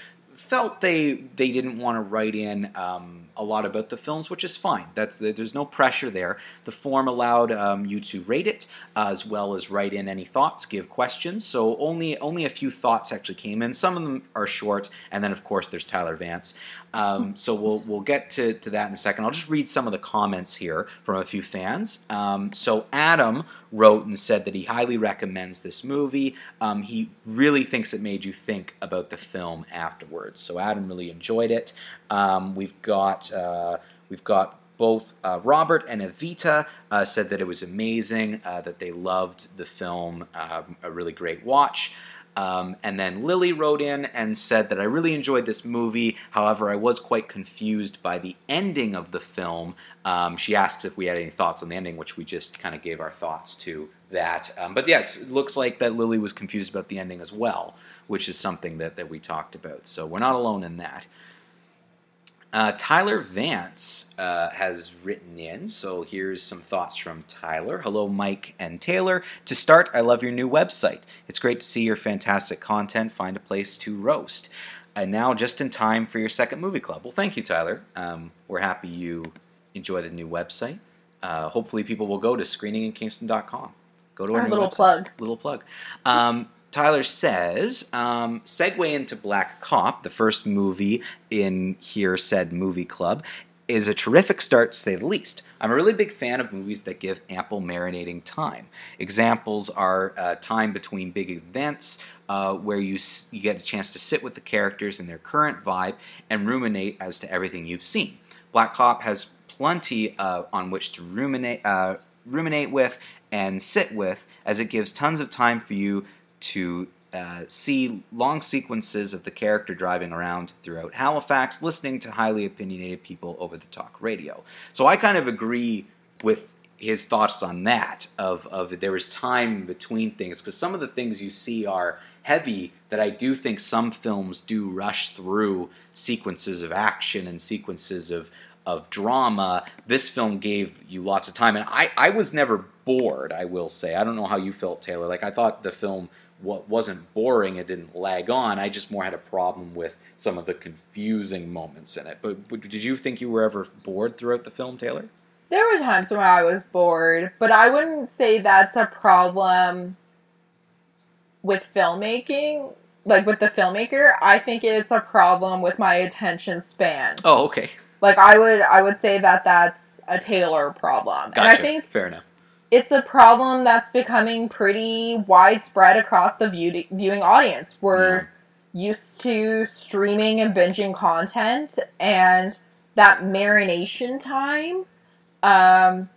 felt they they didn't want to write in um, a lot about the films, which is fine. That's there's no pressure there. The form allowed um, you to rate it uh, as well as write in any thoughts, give questions. So only only a few thoughts actually came in. Some of them are short, and then of course there's Tyler Vance. Um, so we'll we'll get to, to that in a second. I'll just read some of the comments here from a few fans. Um, so Adam wrote and said that he highly recommends this movie. Um, he really thinks it made you think about the film afterwards. So Adam really enjoyed it. Um, we've got uh, we've got both uh, Robert and Evita uh, said that it was amazing, uh, that they loved the film, um, a really great watch. Um, and then Lily wrote in and said that I really enjoyed this movie. However, I was quite confused by the ending of the film. Um, she asks if we had any thoughts on the ending, which we just kind of gave our thoughts to that. Um, but yes, it looks like that Lily was confused about the ending as well, which is something that, that we talked about. So we're not alone in that. Uh, Tyler Vance uh, has written in, so here's some thoughts from Tyler. Hello, Mike and Taylor. To start, I love your new website. It's great to see your fantastic content find a place to roast. And now, just in time for your second movie club. Well, thank you, Tyler. Um, we're happy you enjoy the new website. Uh, hopefully, people will go to screeninginkingston.com. Go to our, Our little website. plug. Little plug. Um, Tyler says, um, segue into Black Cop, the first movie in here said movie club, is a terrific start to say the least. I'm a really big fan of movies that give ample marinating time. Examples are uh, time between big events, uh, where you s- you get a chance to sit with the characters and their current vibe and ruminate as to everything you've seen. Black Cop has plenty uh, on which to ruminate uh, ruminate with and sit with, as it gives tons of time for you to uh, see long sequences of the character driving around throughout Halifax, listening to highly opinionated people over the talk radio. So I kind of agree with his thoughts on that of, of there is time between things because some of the things you see are heavy that I do think some films do rush through sequences of action and sequences of of drama. This film gave you lots of time, and I, I was never bored. I will say I don't know how you felt, Taylor. Like I thought the film wa- wasn't boring. It didn't lag on. I just more had a problem with some of the confusing moments in it. But, but did you think you were ever bored throughout the film, Taylor? There were times when I was bored, but I wouldn't say that's a problem with filmmaking. Like with the filmmaker, I think it's a problem with my attention span. Oh, okay. Like I would, I would say that that's a Taylor problem, Gotcha. and I think fair enough. It's a problem that's becoming pretty widespread across the view- viewing audience. We're used to streaming and binging content, and that marination time, um,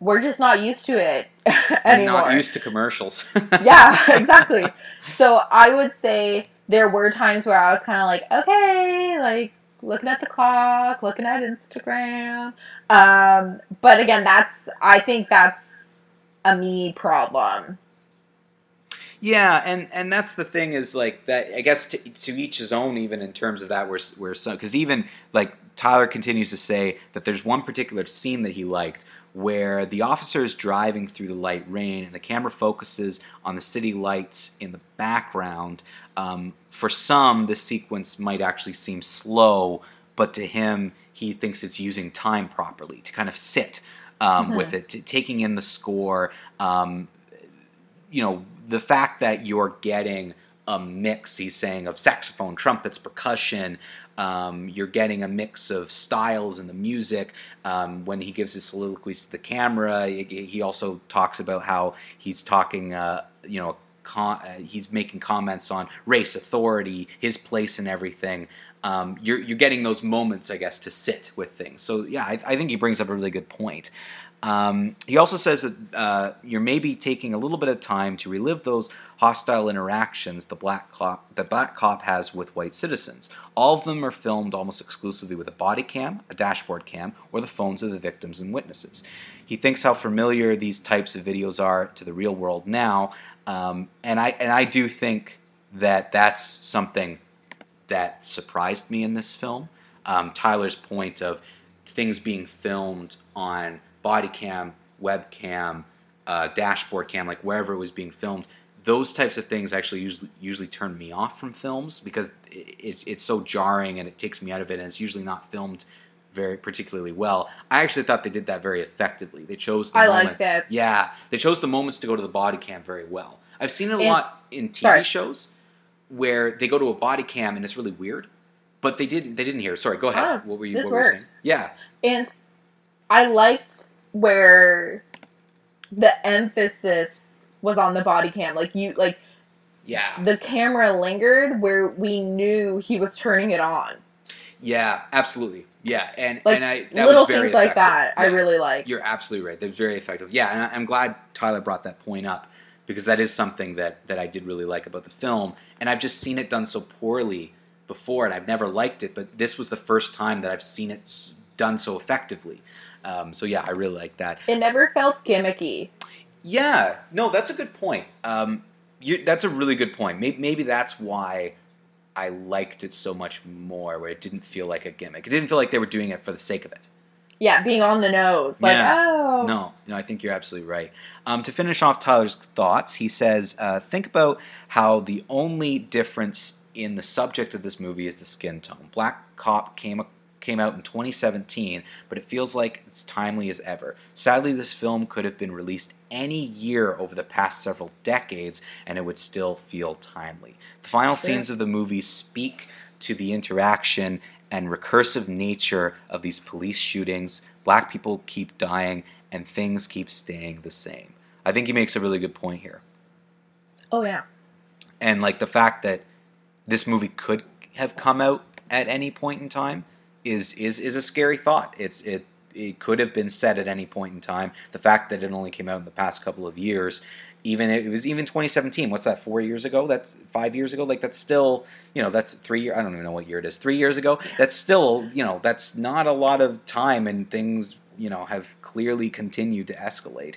we're just not used to it And anymore. not used to commercials. yeah, exactly. So I would say there were times where I was kind of like, okay, like looking at the clock, looking at Instagram. Um, but again, that's I think that's a me problem. Yeah, and and that's the thing is like that. I guess to, to each his own. Even in terms of that, where where some because even like Tyler continues to say that there's one particular scene that he liked where the officer is driving through the light rain and the camera focuses on the city lights in the background. Um, for some, this sequence might actually seem slow, but to him, he thinks it's using time properly to kind of sit um, Mhm. with it, to, taking in the score. Um, you know, the fact that you're getting a mix, he's saying, of saxophone, trumpets, percussion. Um, you're getting a mix of styles in the music. Um, when he gives his soliloquies to the camera, he, he also talks about how he's talking, uh, you know, con- uh, he's making comments on race, authority, his place in everything. Um, you're, you're getting those moments, I guess, to sit with things. So, yeah, I, I think he brings up a really good point. Um, he also says that uh, you're maybe taking a little bit of time to relive those hostile interactions the black cop the black cop has with white citizens. All of them are filmed almost exclusively with a body cam, a dashboard cam, or the phones of the victims and witnesses. He thinks how familiar these types of videos are to the real world now, um, and I and I do think that that's something that surprised me in this film. Um, Tyler's point of things being filmed on body cam, webcam, uh, dashboard cam, like wherever it was being filmed. Those types of things actually usually usually turn me off from films because it, it, it's so jarring and it takes me out of it, and it's usually not filmed very particularly well. I actually thought they did that very effectively. They chose the I liked moments. it. Yeah, they chose the moments to go to the body cam very well. I've seen it a And- lot in TV sorry. shows where they go to a body cam and it's really weird. But they didn't. They didn't hear. Sorry, go ahead. Oh, what were you? this what were you saying? works. Yeah, And I liked where the emphasis was on the body cam. Like you like yeah, the camera lingered where we knew he was turning it on. yeah. Absolutely. Yeah, and Like and I that little was very things like effective. that I Yeah. really liked. You're absolutely right. They're very effective. Yeah, and I- I'm glad Tyler brought that point up because that is something that that I did really like about the film, and I've just seen it done so poorly before, and I've never liked it. But this was the first time that I've seen it done so effectively. Um, so yeah, I really like that. it never felt gimmicky. Yeah, no, that's a good point. Um, you, that's a really good point. Maybe, maybe that's why I liked it so much more, where it didn't feel like a gimmick. It didn't feel like they were doing it for the sake of it. Yeah, being on the nose. Like, Yeah. oh No, no, I think you're absolutely right. Um, to finish off Tyler's thoughts, he says, uh, think about how the only difference in the subject of this movie is the skin tone. Black Cop came came out in 2017, but it feels like it's timely as ever. Sadly, this film could have been released any year over the past several decades, and it would still feel timely. The final Sure. scenes of the movie speak to the interaction and recursive nature of these police shootings. Black people keep dying, and things keep staying the same. I think he makes a really good point here. Oh yeah. And like the fact that this movie could have come out at any point in time is is is a scary thought. It's it it could have been said at any point in time. The fact that it only came out in the past couple of years, even it was even 2017. What's that? Four years ago? That's five years ago. Like that's still you know that's three year. I don't even know what year it is. Three years ago. That's still you know that's not a lot of time, and things you know have clearly continued to escalate.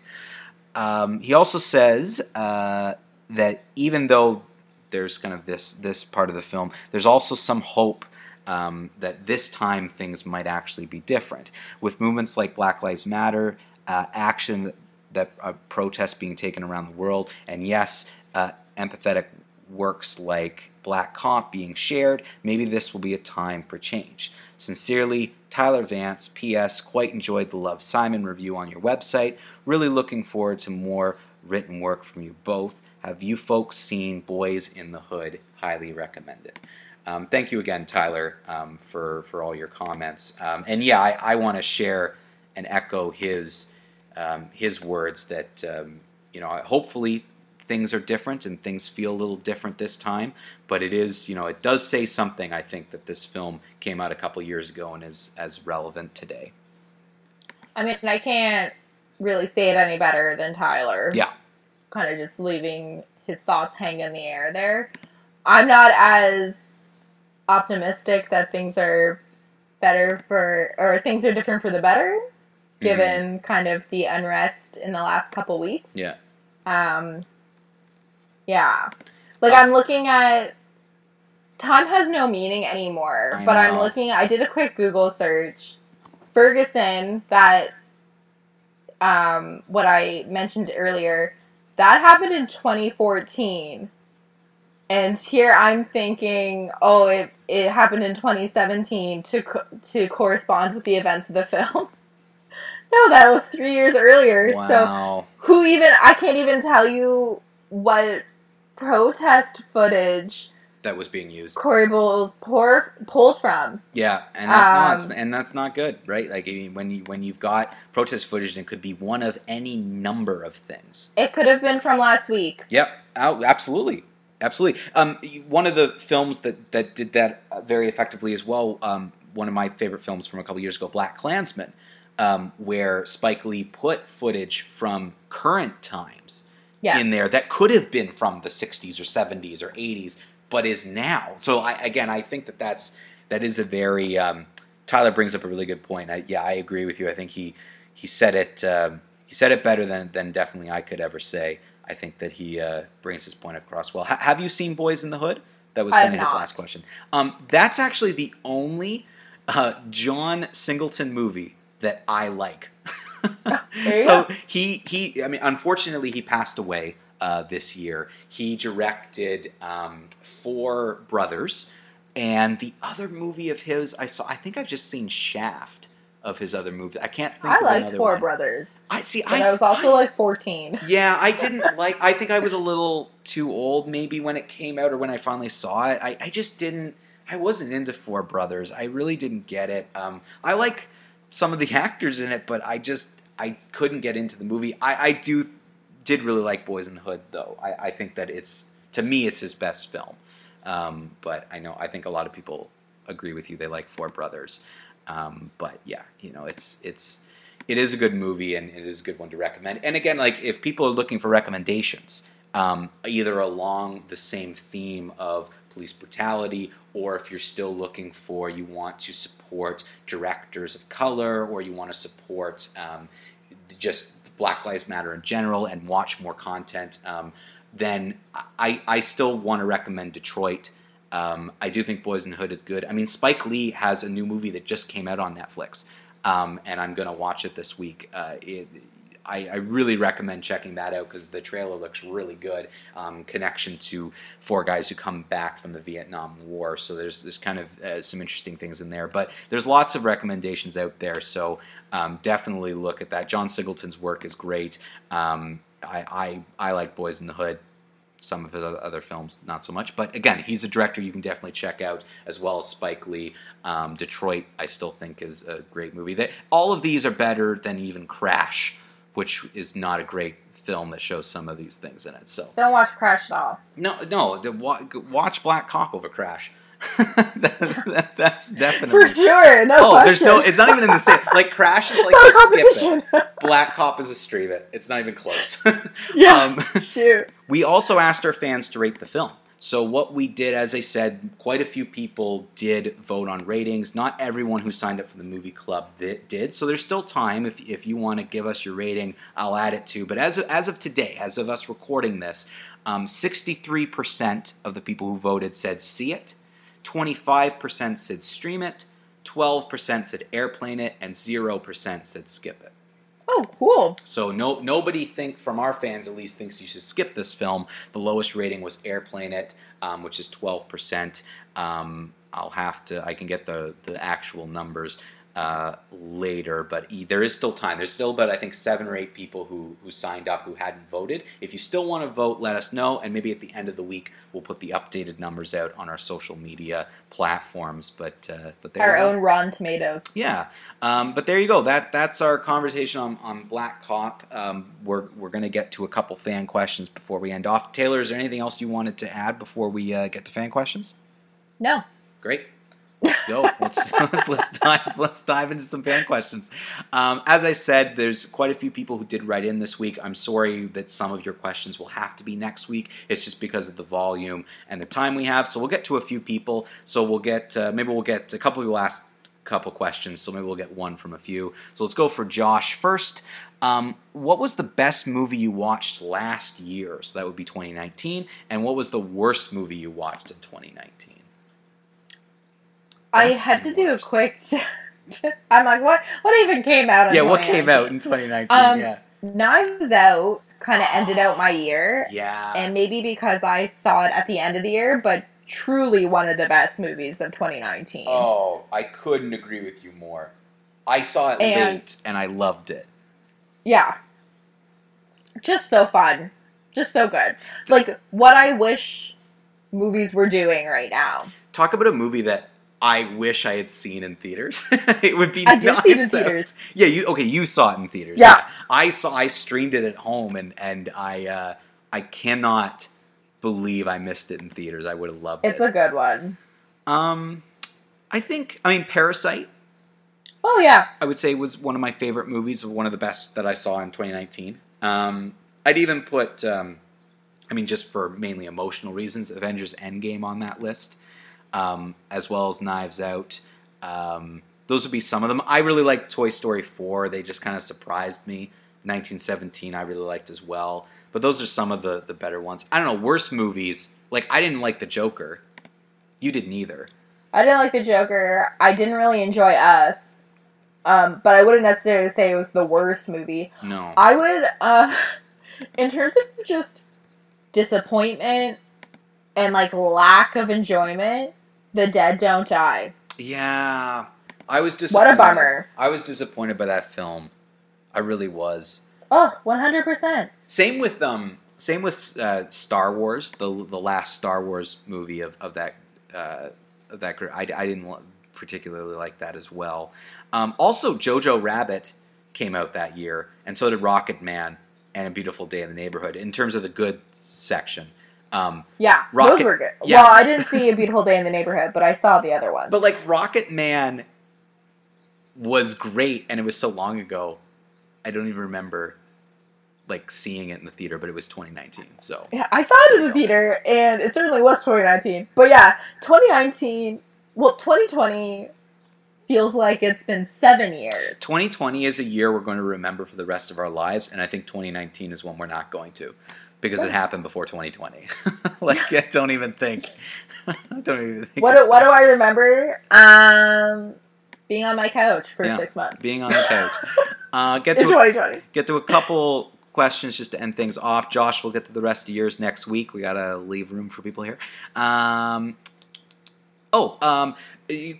Um, he also says uh, that even though there's kind of this this part of the film, there's also some hope um, that this time things might actually be different with movements like Black Lives Matter, uh, action that, uh, protests being taken around the world, and yes, uh, empathetic works like Black Cop being shared. Maybe this will be a time for change. Sincerely, Tyler Vance. P.S. Quite enjoyed the Love Simon review on your website. Really looking forward to more written work from you both. Have you folks seen Boys in the Hood? Highly recommend it. Um, thank you again, Tyler, um, for for all your comments. Um, and yeah, I, I want to share and echo his um, his words that um, you know hopefully things are different and things feel a little different this time. But it is you know it does say something. I think that this film came out a couple years ago and is as relevant today. I mean, I can't really say it any better than Tyler. Yeah. Kind of just leaving his thoughts hang in the air there. I'm not as optimistic that things are better for, or things are different for the better, given kind of the unrest in the last couple weeks. Yeah. Um, yeah. Like Uh, I'm looking at time has no meaning anymore. I but I'm looking I did a quick Google search. Ferguson that um what I mentioned earlier, that happened in 2014. And here I'm thinking, oh, it, it happened in 2017 to co- to correspond with the events of the film. no, that was three years earlier. So who even I can't even tell you what protest footage that was being used. Corey Bull's pour, pulled from. Yeah, and that, no, it's- Um, and that's not good, right? Like I mean, when you when you've got protest footage, it could be one of any number of things. It could have been from last week. Yep, oh, absolutely, absolutely. Um, one of the films that that did that very effectively as well. Um, one of my favorite films from a couple years ago, BlacKkKlansman, um, where Spike Lee put footage from current times Yeah. in there that could have been from the 60s or 70s or 80s, but is now. So I, again, I think that that's that is a very um, Tyler brings up a really good point. I, yeah, I agree with you. I think he he said it um, he said it better than than definitely I could ever say. I think that he uh, brings his point across well. H- have you seen Boys in the Hood? That was kind of his not. last question. Um, that's actually the only uh, John Singleton movie that I like. There so go. he he I mean unfortunately he passed away uh, this year. He directed um, Four Brothers and the other movie of his I saw I think I've just seen Shaft of his other movies. I can't think I of liked Four one. Brothers, I see I I, was also I- like 14. yeah, I didn't like. I think I was a little too old, maybe when it came out or when I finally saw it. I, I just didn't. I wasn't into Four Brothers. I really didn't get it. Um, I like some of the actors in it, but I just I couldn't get into the movie. I, I do did really like Boys in the Hood, though. I, I think that it's to me it's his best film. Um, but I know I think a lot of people agree with you. They like Four Brothers. Um, but yeah, you know, it's it's it is a good movie and it is a good one to recommend. And again, like if people are looking for recommendations, um, either along the same theme of police brutality, or if you're still looking for you want to support directors of color, or you want to support um, just Black Lives Matter in general and watch more content, um, then I, I still want to recommend Detroit. Um, I do think Boys in the Hood is good. I mean, Spike Lee has a new movie that just came out on Netflix, um, and I'm going to watch it this week. Uh, it, I, I really recommend checking that out because the trailer looks really good. Um, connection to four guys who come back from the Vietnam War, so there's there's kind of uh, some interesting things in there. But there's lots of recommendations out there, so um, definitely look at that. John Singleton's work is great. Um, I, I I like Boys in the Hood some of his other films not so much. But again he's a director you can definitely check out as well as spike lee. Um, detroit i still think is a great movie. That all of these are better than even crash which is not a great film that shows some of these things in it so. Don't watch Crash at all. no no the, watch Black Cop over crash that, that- that's definitely For sure, no oh question. there's no it's not even in the same like crash is like It's a a skip it competition. black cop is a stream it it's not even close Yeah. um, Shoot. we also asked our fans to rate the film. So what we did, as I said, quite a few people did vote on ratings. Not everyone who signed up for the movie club thi- did. So there's still time if, if you want to give us your rating, I'll add it too. But as of, as of today, as of us recording this, um, 63% of the people who voted said see it, 25% said stream it, 12% said airplane it, and 0% said skip it. Oh, cool. So no nobody think from our fans at least thinks you should skip this film. The lowest rating was Airplane It, um, which is twelve percent. Um, I'll have to I can get the the actual numbers uh, later, but e- there is still time. There's still about I think seven or eight people who who signed up who hadn't voted. If you still want to vote, let us know, and maybe at the end of the week we'll put the updated numbers out on our social media platforms. But uh, but there Our own Rotten Tomatoes. Yeah, um, but there you go. That that's our conversation on, on Black Cop. Um, we're we're going to get to a couple fan questions before we end off. Taylor, is there anything else you wanted to add before we uh, get to fan questions? No. Great. Let's go. let's let's dive let's dive into some fan questions. Um, as I said, there's quite a few people who did write in this week. I'm sorry that some of your questions will have to be next week. It's just because of the volume and the time we have. So we'll get to a few people. So we'll get uh, maybe we'll get a couple people ask a couple questions. So maybe we'll get one from a few. So let's go for Josh first. Um, what was the best movie you watched last year? So that would be 2019. And what was the worst movie you watched in 2019? I had to do a quick. I'm like, what? What even came out? In Yeah, what came out in 2019? Um, yeah. Knives Out kind of ended out my year, Yeah. and maybe because I saw it at the end of the year, but truly one of the best movies of 2019. oh, I couldn't agree with you more. I saw it And- late and I loved it. Yeah. Just so fun. Just so good. Like what I wish movies were doing right now. Talk about a movie that I wish I had seen in theaters. it would be I did see it in theaters. Yeah, you okay? You saw it in theaters. Yeah. I saw. I streamed it at home, and and I uh, I cannot believe I missed it in theaters. I would have loved It's it. It's a good one. um, I think. I mean, Parasite. Oh yeah. I would say was one of my favorite movies, one of the best that I saw in 2019. Um, I'd even put, um, I mean, just for mainly emotional reasons, Avengers Endgame on that list, um, as well as Knives Out. Um, those would be some of them. I really liked Toy Story 4. They just kind of surprised me. 1917 I really liked as well. But those are some of the, the better ones. I don't know, worst movies. Like, I didn't like The Joker. You didn't either. I didn't like the Joker. I didn't really enjoy Us. Um, but I wouldn't necessarily say it was the worst movie. No. I would, uh, in terms of just disappointment and like lack of enjoyment, The Dead Don't Die. Yeah. I was disappointed. What a bummer. I was disappointed by that film. I really was. Oh, 100%. Same with um, same with uh, Star Wars, the the last Star Wars movie of of that uh, of that group. I, I didn't particularly like that as well. Um, also, Jojo Rabbit came out that year, and so did Rocket Man and A Beautiful Day in the Neighborhood. In terms of the good section, um, Yeah, Rocket- those were good. yeah. Well, I didn't see A Beautiful Day in the Neighborhood, but I saw the other one. but like Rocket Man was great, and it was so long ago. I don't even remember like seeing it in the theater, but it was 2019. So Yeah, I saw it in the theater, and it certainly was 2019. But yeah, 2019, well, 2020 feels like it's been seven years. 2020 is a year we're going to remember for the rest of our lives, and I think 2019 is one we're not going to because it happened before 2020. like I don't even think. I don't even think. What do, what do I remember? Um, being on my couch for Yeah, six months. being on the couch. Uh, get to 2020. get to a couple questions just to end things off. Josh, we'll get to the rest of yours next week. We gotta leave room for people here. Um, oh, um,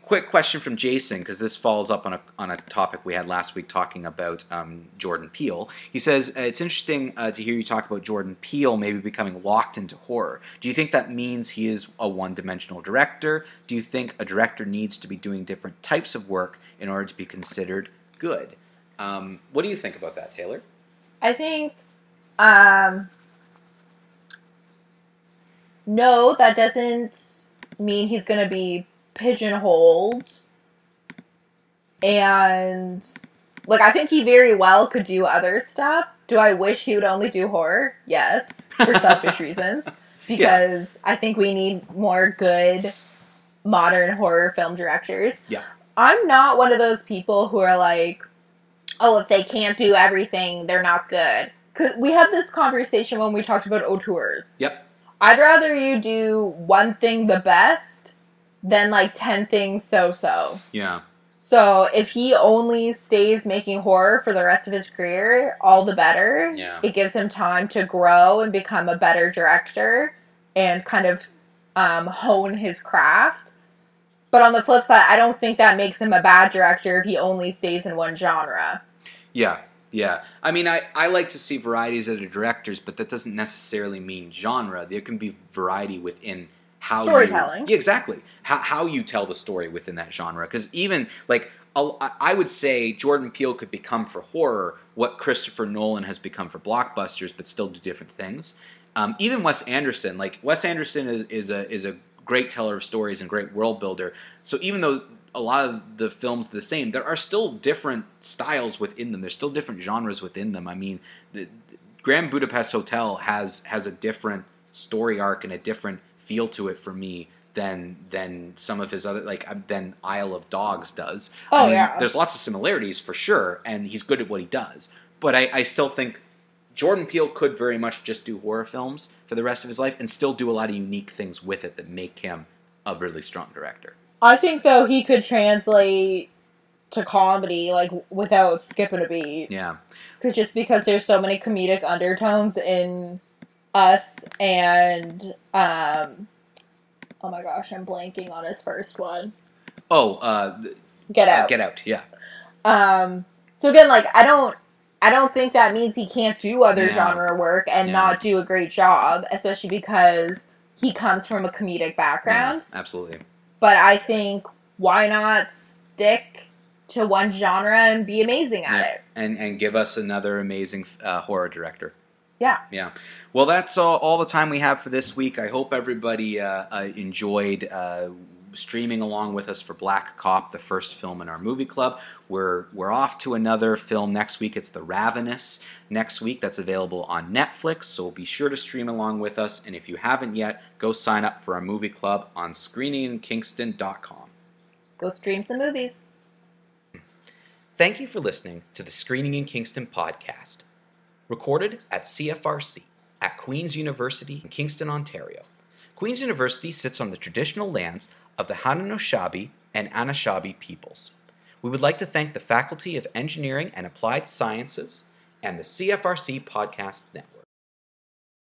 quick question from Jason because this follows up on a on a topic we had last week talking about um, Jordan Peele. He says uh, it's interesting uh, to hear you talk about Jordan Peele maybe becoming locked into horror. Do you think that means he is a one dimensional director? Do you think a director needs to be doing different types of work in order to be considered good? Um, what do you think about that, Taylor? I think, um, no, that doesn't mean he's going to be pigeonholed. And, like, I think he very well could do other stuff. Do I wish he would only do horror? Yes, for selfish reasons. Because I think we need more good modern horror film directors. Yeah. I'm not one of those people who are like, oh, if they can't do everything, they're not good. 'Cause we had this conversation when we talked about auteurs. Yep. I'd rather you do one thing the best than like 10 things so so. Yeah. So if he only stays making horror for the rest of his career, all the better. Yeah. It gives him time to grow and become a better director and kind of um, hone his craft. But on the flip side, I don't think that makes him a bad director if he only stays in one genre. Yeah. Yeah. I mean, I, I like to see varieties of the directors, but that doesn't necessarily mean genre. There can be variety within how you- Storytelling. yeah, exactly. How, how you tell the story within that genre. Because even, like, I I would say Jordan Peele could become for horror what Christopher Nolan has become for blockbusters, but still do different things. Um, even Wes Anderson, like Wes Anderson is, is a is a great teller of stories and great world builder. So even though a lot of the films the same, there are still different styles within them. There's still different genres within them. I mean, the, Grand Budapest Hotel has has a different story arc and a different feel to it for me than than some of his other like uh, than Isle of Dogs does. I Oh, mean, yeah. there's lots of similarities for sure, and he's good at what he does. But I, I still think Jordan Peele could very much just do horror films for the rest of his life and still do a lot of unique things with it that make him a really strong director. I think though he could translate to comedy like without skipping a beat. Yeah, Cause just because there's so many comedic undertones in us and um oh my gosh, I'm blanking on his first one. Oh, uh, Get uh, out. Get Out. Yeah, Um so again like I don't I don't think that means he can't do other Yeah. genre work and Yeah. not do a great job, especially because he comes from a comedic background. Yeah, absolutely. But I think why not stick to one genre and be amazing at Yeah. it? And and give us another amazing uh, horror director. Yeah. Yeah. Well, that's all, all the time we have for this week. I hope everybody uh, uh, enjoyed uh, streaming along with us for Black Cop, the first film in our movie club. We're we're off to another film next week. It's The Ravenous next week. That's available on Netflix. So be sure to stream along with us. And if you haven't yet, go sign up for our movie club on screeningkingston.com. Go stream some movies. Thank you for listening to the Screening in Kingston podcast, recorded at CFRC at Queen's University in Kingston, Ontario. Queen's University sits on the traditional lands of the Haudenosaunee and Anishinaabe peoples. We would like to thank the Faculty of Engineering and Applied Sciences and the CFRC Podcast Network.